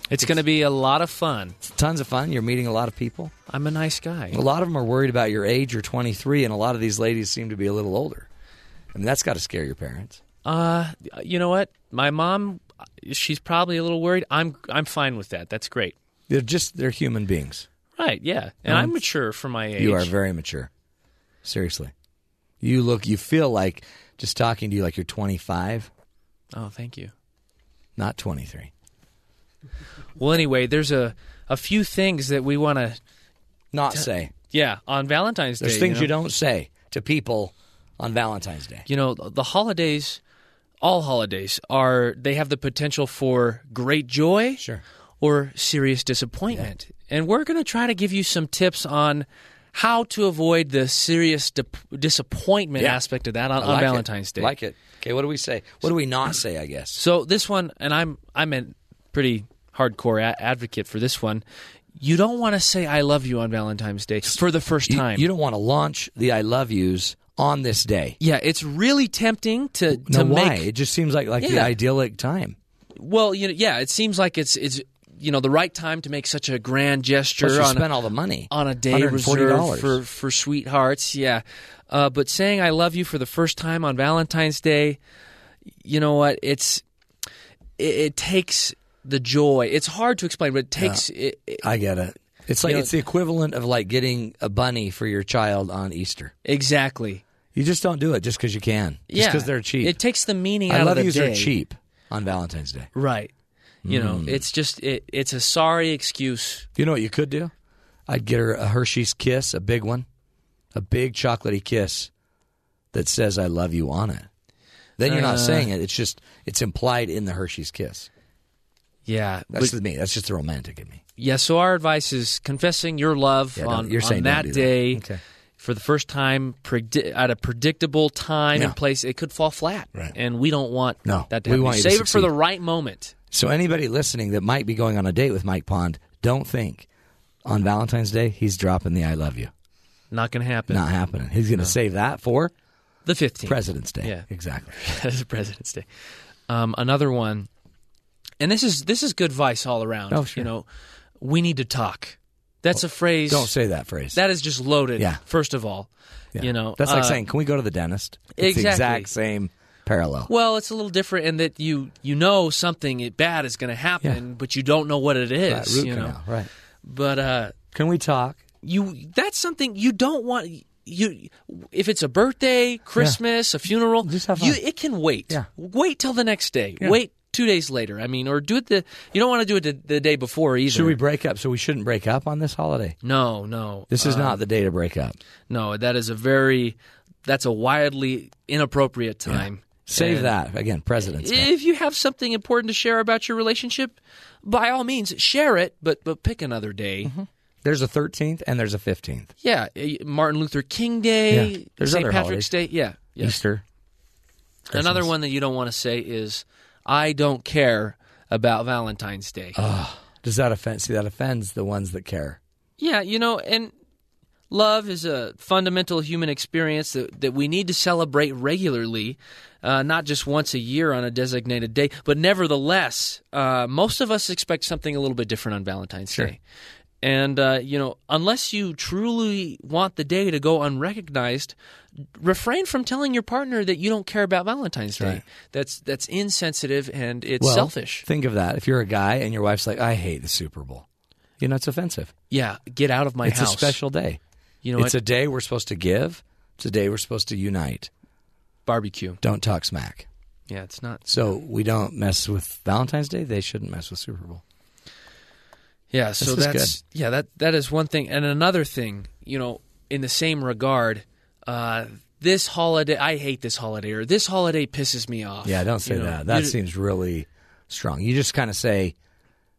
C: It's going to be a lot of fun.
A: It's tons of fun. You're meeting a lot of people.
C: I'm a nice guy.
A: A lot of them are worried about your age. You're 23, and a lot of these ladies seem to be a little older. I mean, that's got to scare your parents.
C: Uh, you know what? My mom, she's probably a little worried. I'm I'm fine with that. That's great.
A: They're just they're human beings.
C: Right? Yeah. And I'm mature for my age.
A: You are very mature. Seriously. You look you feel like just talking to you like you're 25,
C: Oh, thank you.
A: not 23.
C: Well, anyway, there's a a few things that we want to.
A: Not say.
C: Yeah, on Valentine's Day.
A: There's things
C: you,
A: you don't say to people on Valentine's Day.
C: You know, the holidays, all holidays are they have the potential for great joy,
A: Sure.
C: or serious disappointment. And we're going to try to give you some tips on how to avoid the serious dip- disappointment
A: Yeah.
C: aspect of that on,
A: like it.
C: Valentine's Day.
A: Like it. Okay, what do we say? What do we not say, I guess?
C: So this one, and I'm I'm a pretty hardcore a- advocate for this one. You don't want to say "I love you" on Valentine's Day for the first
A: You,
C: time.
A: you don't want to launch the I love yous on this day.
C: yeah, it's really tempting to to
A: why?
C: make
A: It just seems like like the idyllic time.
C: well, you know, yeah, it seems like it's it's you know the right time to make such a grand gesture
A: Plus you
C: on a-
A: spent all the money
C: on a day
A: $140.
C: reserved for for sweethearts. Yeah, uh, but saying "I love you" for the first time on Valentine's Day, you know what? It's it, it takes the joy. It's hard to explain, but it takes. It, it-
A: I get it. It's like
C: You know-
A: it's the equivalent of like getting a bunny for your child on Easter.
C: exactly.
A: You just don't do it just because you can. Just
C: yeah,
A: because they're cheap.
C: It takes the meaning
A: I
C: out
A: love
C: of the day.
A: are cheap on Valentine's Day.
C: right? You
A: Hmm.
C: know, it's just it, it's a sorry excuse.
A: You know what you could do? I'd get her a Hershey's kiss, a big one, a big chocolatey kiss that says "I love you" on it. Then you're not
C: Uh.
A: saying it; it's just it's implied in the Hershey's kiss.
C: Yeah,
A: That's
C: but-
A: me. That's just the romantic in me.
C: Yeah. So our advice is confessing your love
A: Yeah,
C: on,
A: you're
C: on that
A: that.
C: day.
A: Okay.
C: For the first time, predi- at a predictable time
A: Yeah.
C: and place, it could fall flat,
A: Right.
C: and we don't want
A: No,
C: that to
A: we want you to
C: Save it for the right moment.
A: So anybody listening that might be going on a date with Mike Pond, don't think on Valentine's Day he's dropping the "I love you."
C: Not going to happen.
A: Not happening. He's going to save that for
C: The fifteenth,
A: President's Day.
C: Yeah.
A: exactly.
C: President's Day. Um, another one, and this is this is good advice all around.
A: Oh, sure.
C: You know, we need to talk. That's a phrase.
A: Don't say that phrase.
C: That is just loaded.
A: Yeah.
C: First of all,
A: Yeah.
C: you know
A: that's like
C: uh,
A: saying, "Can we go to the dentist?" It's the
C: Exactly.
A: exact same parallel.
C: Well, it's a little different in that you you know something bad is going to happen, but you don't know what it is.
A: Right, root
C: you know,
A: right?
C: but uh,
A: Can we talk?
C: you that's something you don't want. You if it's a birthday, Christmas, a funeral, you it can wait.
A: Yeah.
C: Wait till the next day.
A: Yeah.
C: Wait two days later. I mean, or do it the you don't want to do it the, the day before either.
A: Should we break up? So we shouldn't break up on this holiday.
C: No, no.
A: This is
C: Uh,
A: not the day to break up.
C: No, that is a very that's a wildly inappropriate time.
A: Save
C: And-
A: that again, President's Day.
C: If you have something important to share about your relationship, by all means share it, but but pick another day.
A: Mm-hmm. There's a 13th and there's a 15th.
C: Yeah, Martin Luther King Day,
A: Yeah. There's
C: St.
A: other
C: Patrick's Day. Yeah, yeah.
A: Easter.
C: Another one that you don't want to say is I don't care about Valentine's Day.
A: Does that offend? See, that offends the ones that care.
C: Yeah, you know, and love is a fundamental human experience that, that we need to celebrate regularly, uh, not just once a year on a designated day. But nevertheless, uh, most of us expect something a little bit different on Valentine's Day. And, uh, you know, unless you truly want the day to go unrecognized, refrain from telling your partner that you don't care about Valentine's Day.
A: Right.
C: That's that's insensitive and it's
A: Well,
C: selfish.
A: Think of that. If you're a guy and your wife's like, "I hate the Super Bowl," You know, it's offensive.
C: Yeah, get out of my
A: it's
C: house.
A: It's a special day.
C: You know
A: it's a day we're supposed to give. It's a day we're supposed to unite.
C: barbecue.
A: Don't talk smack.
C: Yeah, it's not.
A: So we don't mess with Valentine's Day. They shouldn't mess with Super Bowl.
C: Yeah, so that's yeah that that is one thing, and another thing, you know, in the same regard, uh, this holiday I hate this holiday or this holiday pisses me off.
A: Yeah, don't say
C: You know,
A: that. That seems really strong. You just kind of say,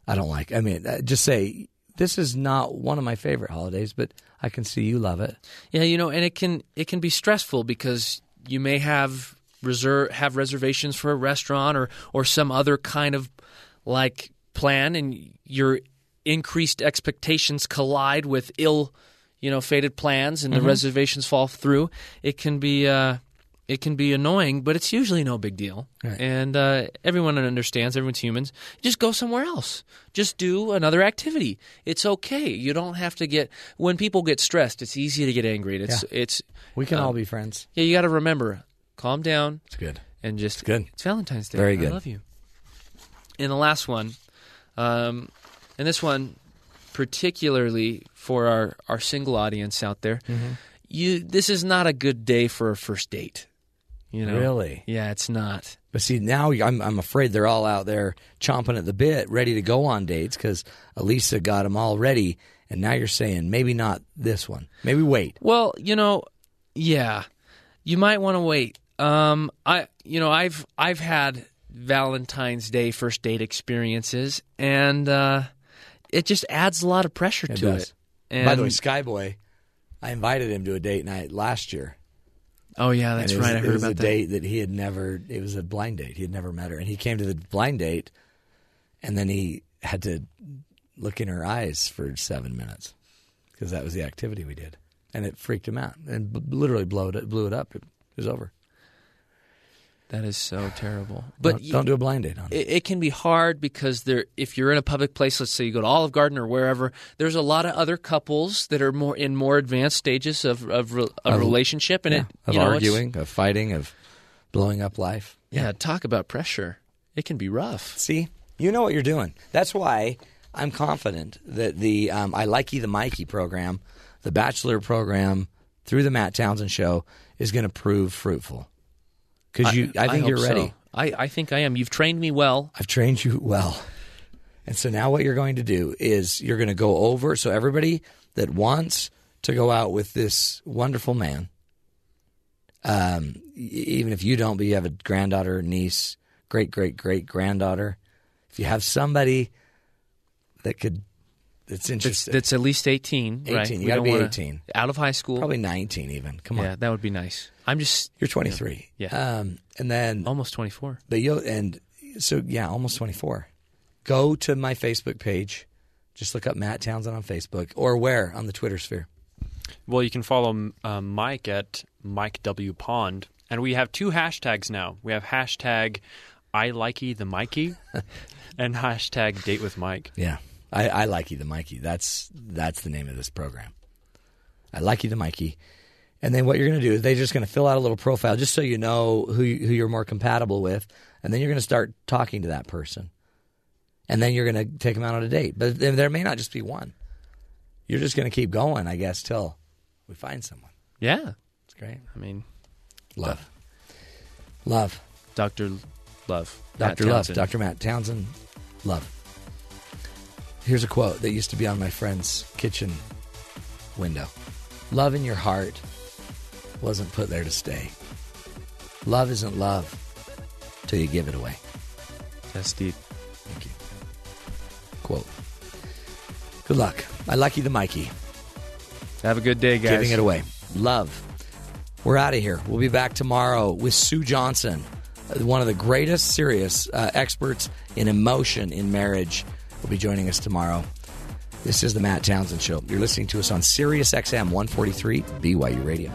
A: "I don't like." I mean, uh, just say, "This is not one of my favorite holidays, but I can see you love it."
C: Yeah, you know, and it can it can be stressful because you may have reserve have reservations for a restaurant or or some other kind of like plan, and your increased expectations collide with ill, you know, fated plans, and the reservations fall through. It can be. Uh, it can be annoying, but it's usually no big deal.
A: Right.
C: And uh, everyone understands, everyone's humans. Just go somewhere else. Just do another activity. It's okay. You don't have to get. When people get stressed, it's easy to get angry. It's it's
A: We can
C: Um,
A: all be friends.
C: yeah. You got to remember, calm down
A: It's good.
C: and just
A: good.
C: It's Valentine's Day.
A: Very good.
C: I love you. And the last one, um, and this one particularly for our our single audience out there.
A: Mm-hmm.
C: You this is not a good day for a first date. You know,
A: Really?
C: Yeah, it's not.
A: But see, now I'm I'm afraid they're all out there chomping at the bit, ready to go on dates because Alisa got them all ready, and now you're saying maybe not this one. Maybe wait.
C: Well, you know, yeah, you might want to wait. Um, I, you know, I've I've had Valentine's Day first date experiences, and uh, it just adds a lot of pressure
A: It
C: to
A: does.
C: it. And,
A: By the way, Skyboy, I invited him to a date night last year.
C: oh yeah, that's
A: it was,
C: right. I
A: it
C: heard
A: was
C: about
A: a
C: that.
A: date that he had never. It was a blind date. He had never met her, and he came to the blind date, and then he had to look in her eyes for seven minutes because that was the activity we did, and it freaked him out and b- literally blew it blew it up. It was over.
C: That is so terrible. But
A: don't, don't do a blind date on it.
C: it, it can be hard because there if you're in a public place let's say you go to olive garden or wherever there's a lot of other couples that are more in more advanced stages of of, Of- relationship and
A: Yeah,
C: it
A: of
C: know,
A: arguing, of fighting, of blowing up life.
C: yeah talk about pressure it can be rough
A: See, you know what you're doing. That's why I'm confident that the um, I You the Mikey program, the Bachelor program through the Matt Townsend Show is going to prove fruitful. Because you, I, think
C: hope
A: you're
C: so.
A: ready.
C: I, I think I am you've trained me well
A: I've trained you well. And so now what you're going to do is you're going to go over. So everybody that wants to go out with this wonderful man, um, even if you don't, but you have a granddaughter, niece, great, great, great granddaughter, if you have somebody that could, that's
C: that's,
A: interested,
C: that's at least 18 right
A: 18, you gotta be
C: wanna-
A: 18.
C: out of high school
A: probably 19 even. Come on.
C: yeah that would be nice I'm just
A: You're 23.
C: Yeah.
A: Um, and then
C: almost 24
A: But you'll and so yeah, almost twenty four. Go to my Facebook page. Just look up Matt Townsend on Facebook or where on the Twitter sphere.
D: Well, you can follow um, Mike at Mike W Pond, and we have two hashtags now. We have hashtag I likey the Mikey, and hashtag Date with Mike.
A: Yeah, I, I like you, the Mikey. That's that's the name of this program. I like you, the Mikey. And then what you're going to do is they're just going to fill out a little profile just so you know who you- who you're more compatible with, and then you're going to start talking to that person, and then you're going to take them out on a date. But there there may not just be one. You're just going to keep going, I guess, till we find someone.
C: yeah
A: It's great.
C: I mean
A: Love, love.
C: Dr. Love
A: Dr. Love, Dr. Matt Townsend, love. Here's a quote that used to be on my friend's kitchen window Love in your heart wasn't put there to stay. Love isn't love till you give it away.
C: that's deep
A: Thank you. Quote. Good luck. I like you, the Mikey.
C: have a good day guys
A: Giving it away. Love. We're out of here. We'll be back tomorrow with Sue Johnson, one of the greatest serious uh, experts in emotion in marriage. Will be joining us tomorrow. This is the Matt Townsend Show. You're listening to us on Sirius XM 143 BYU Radio.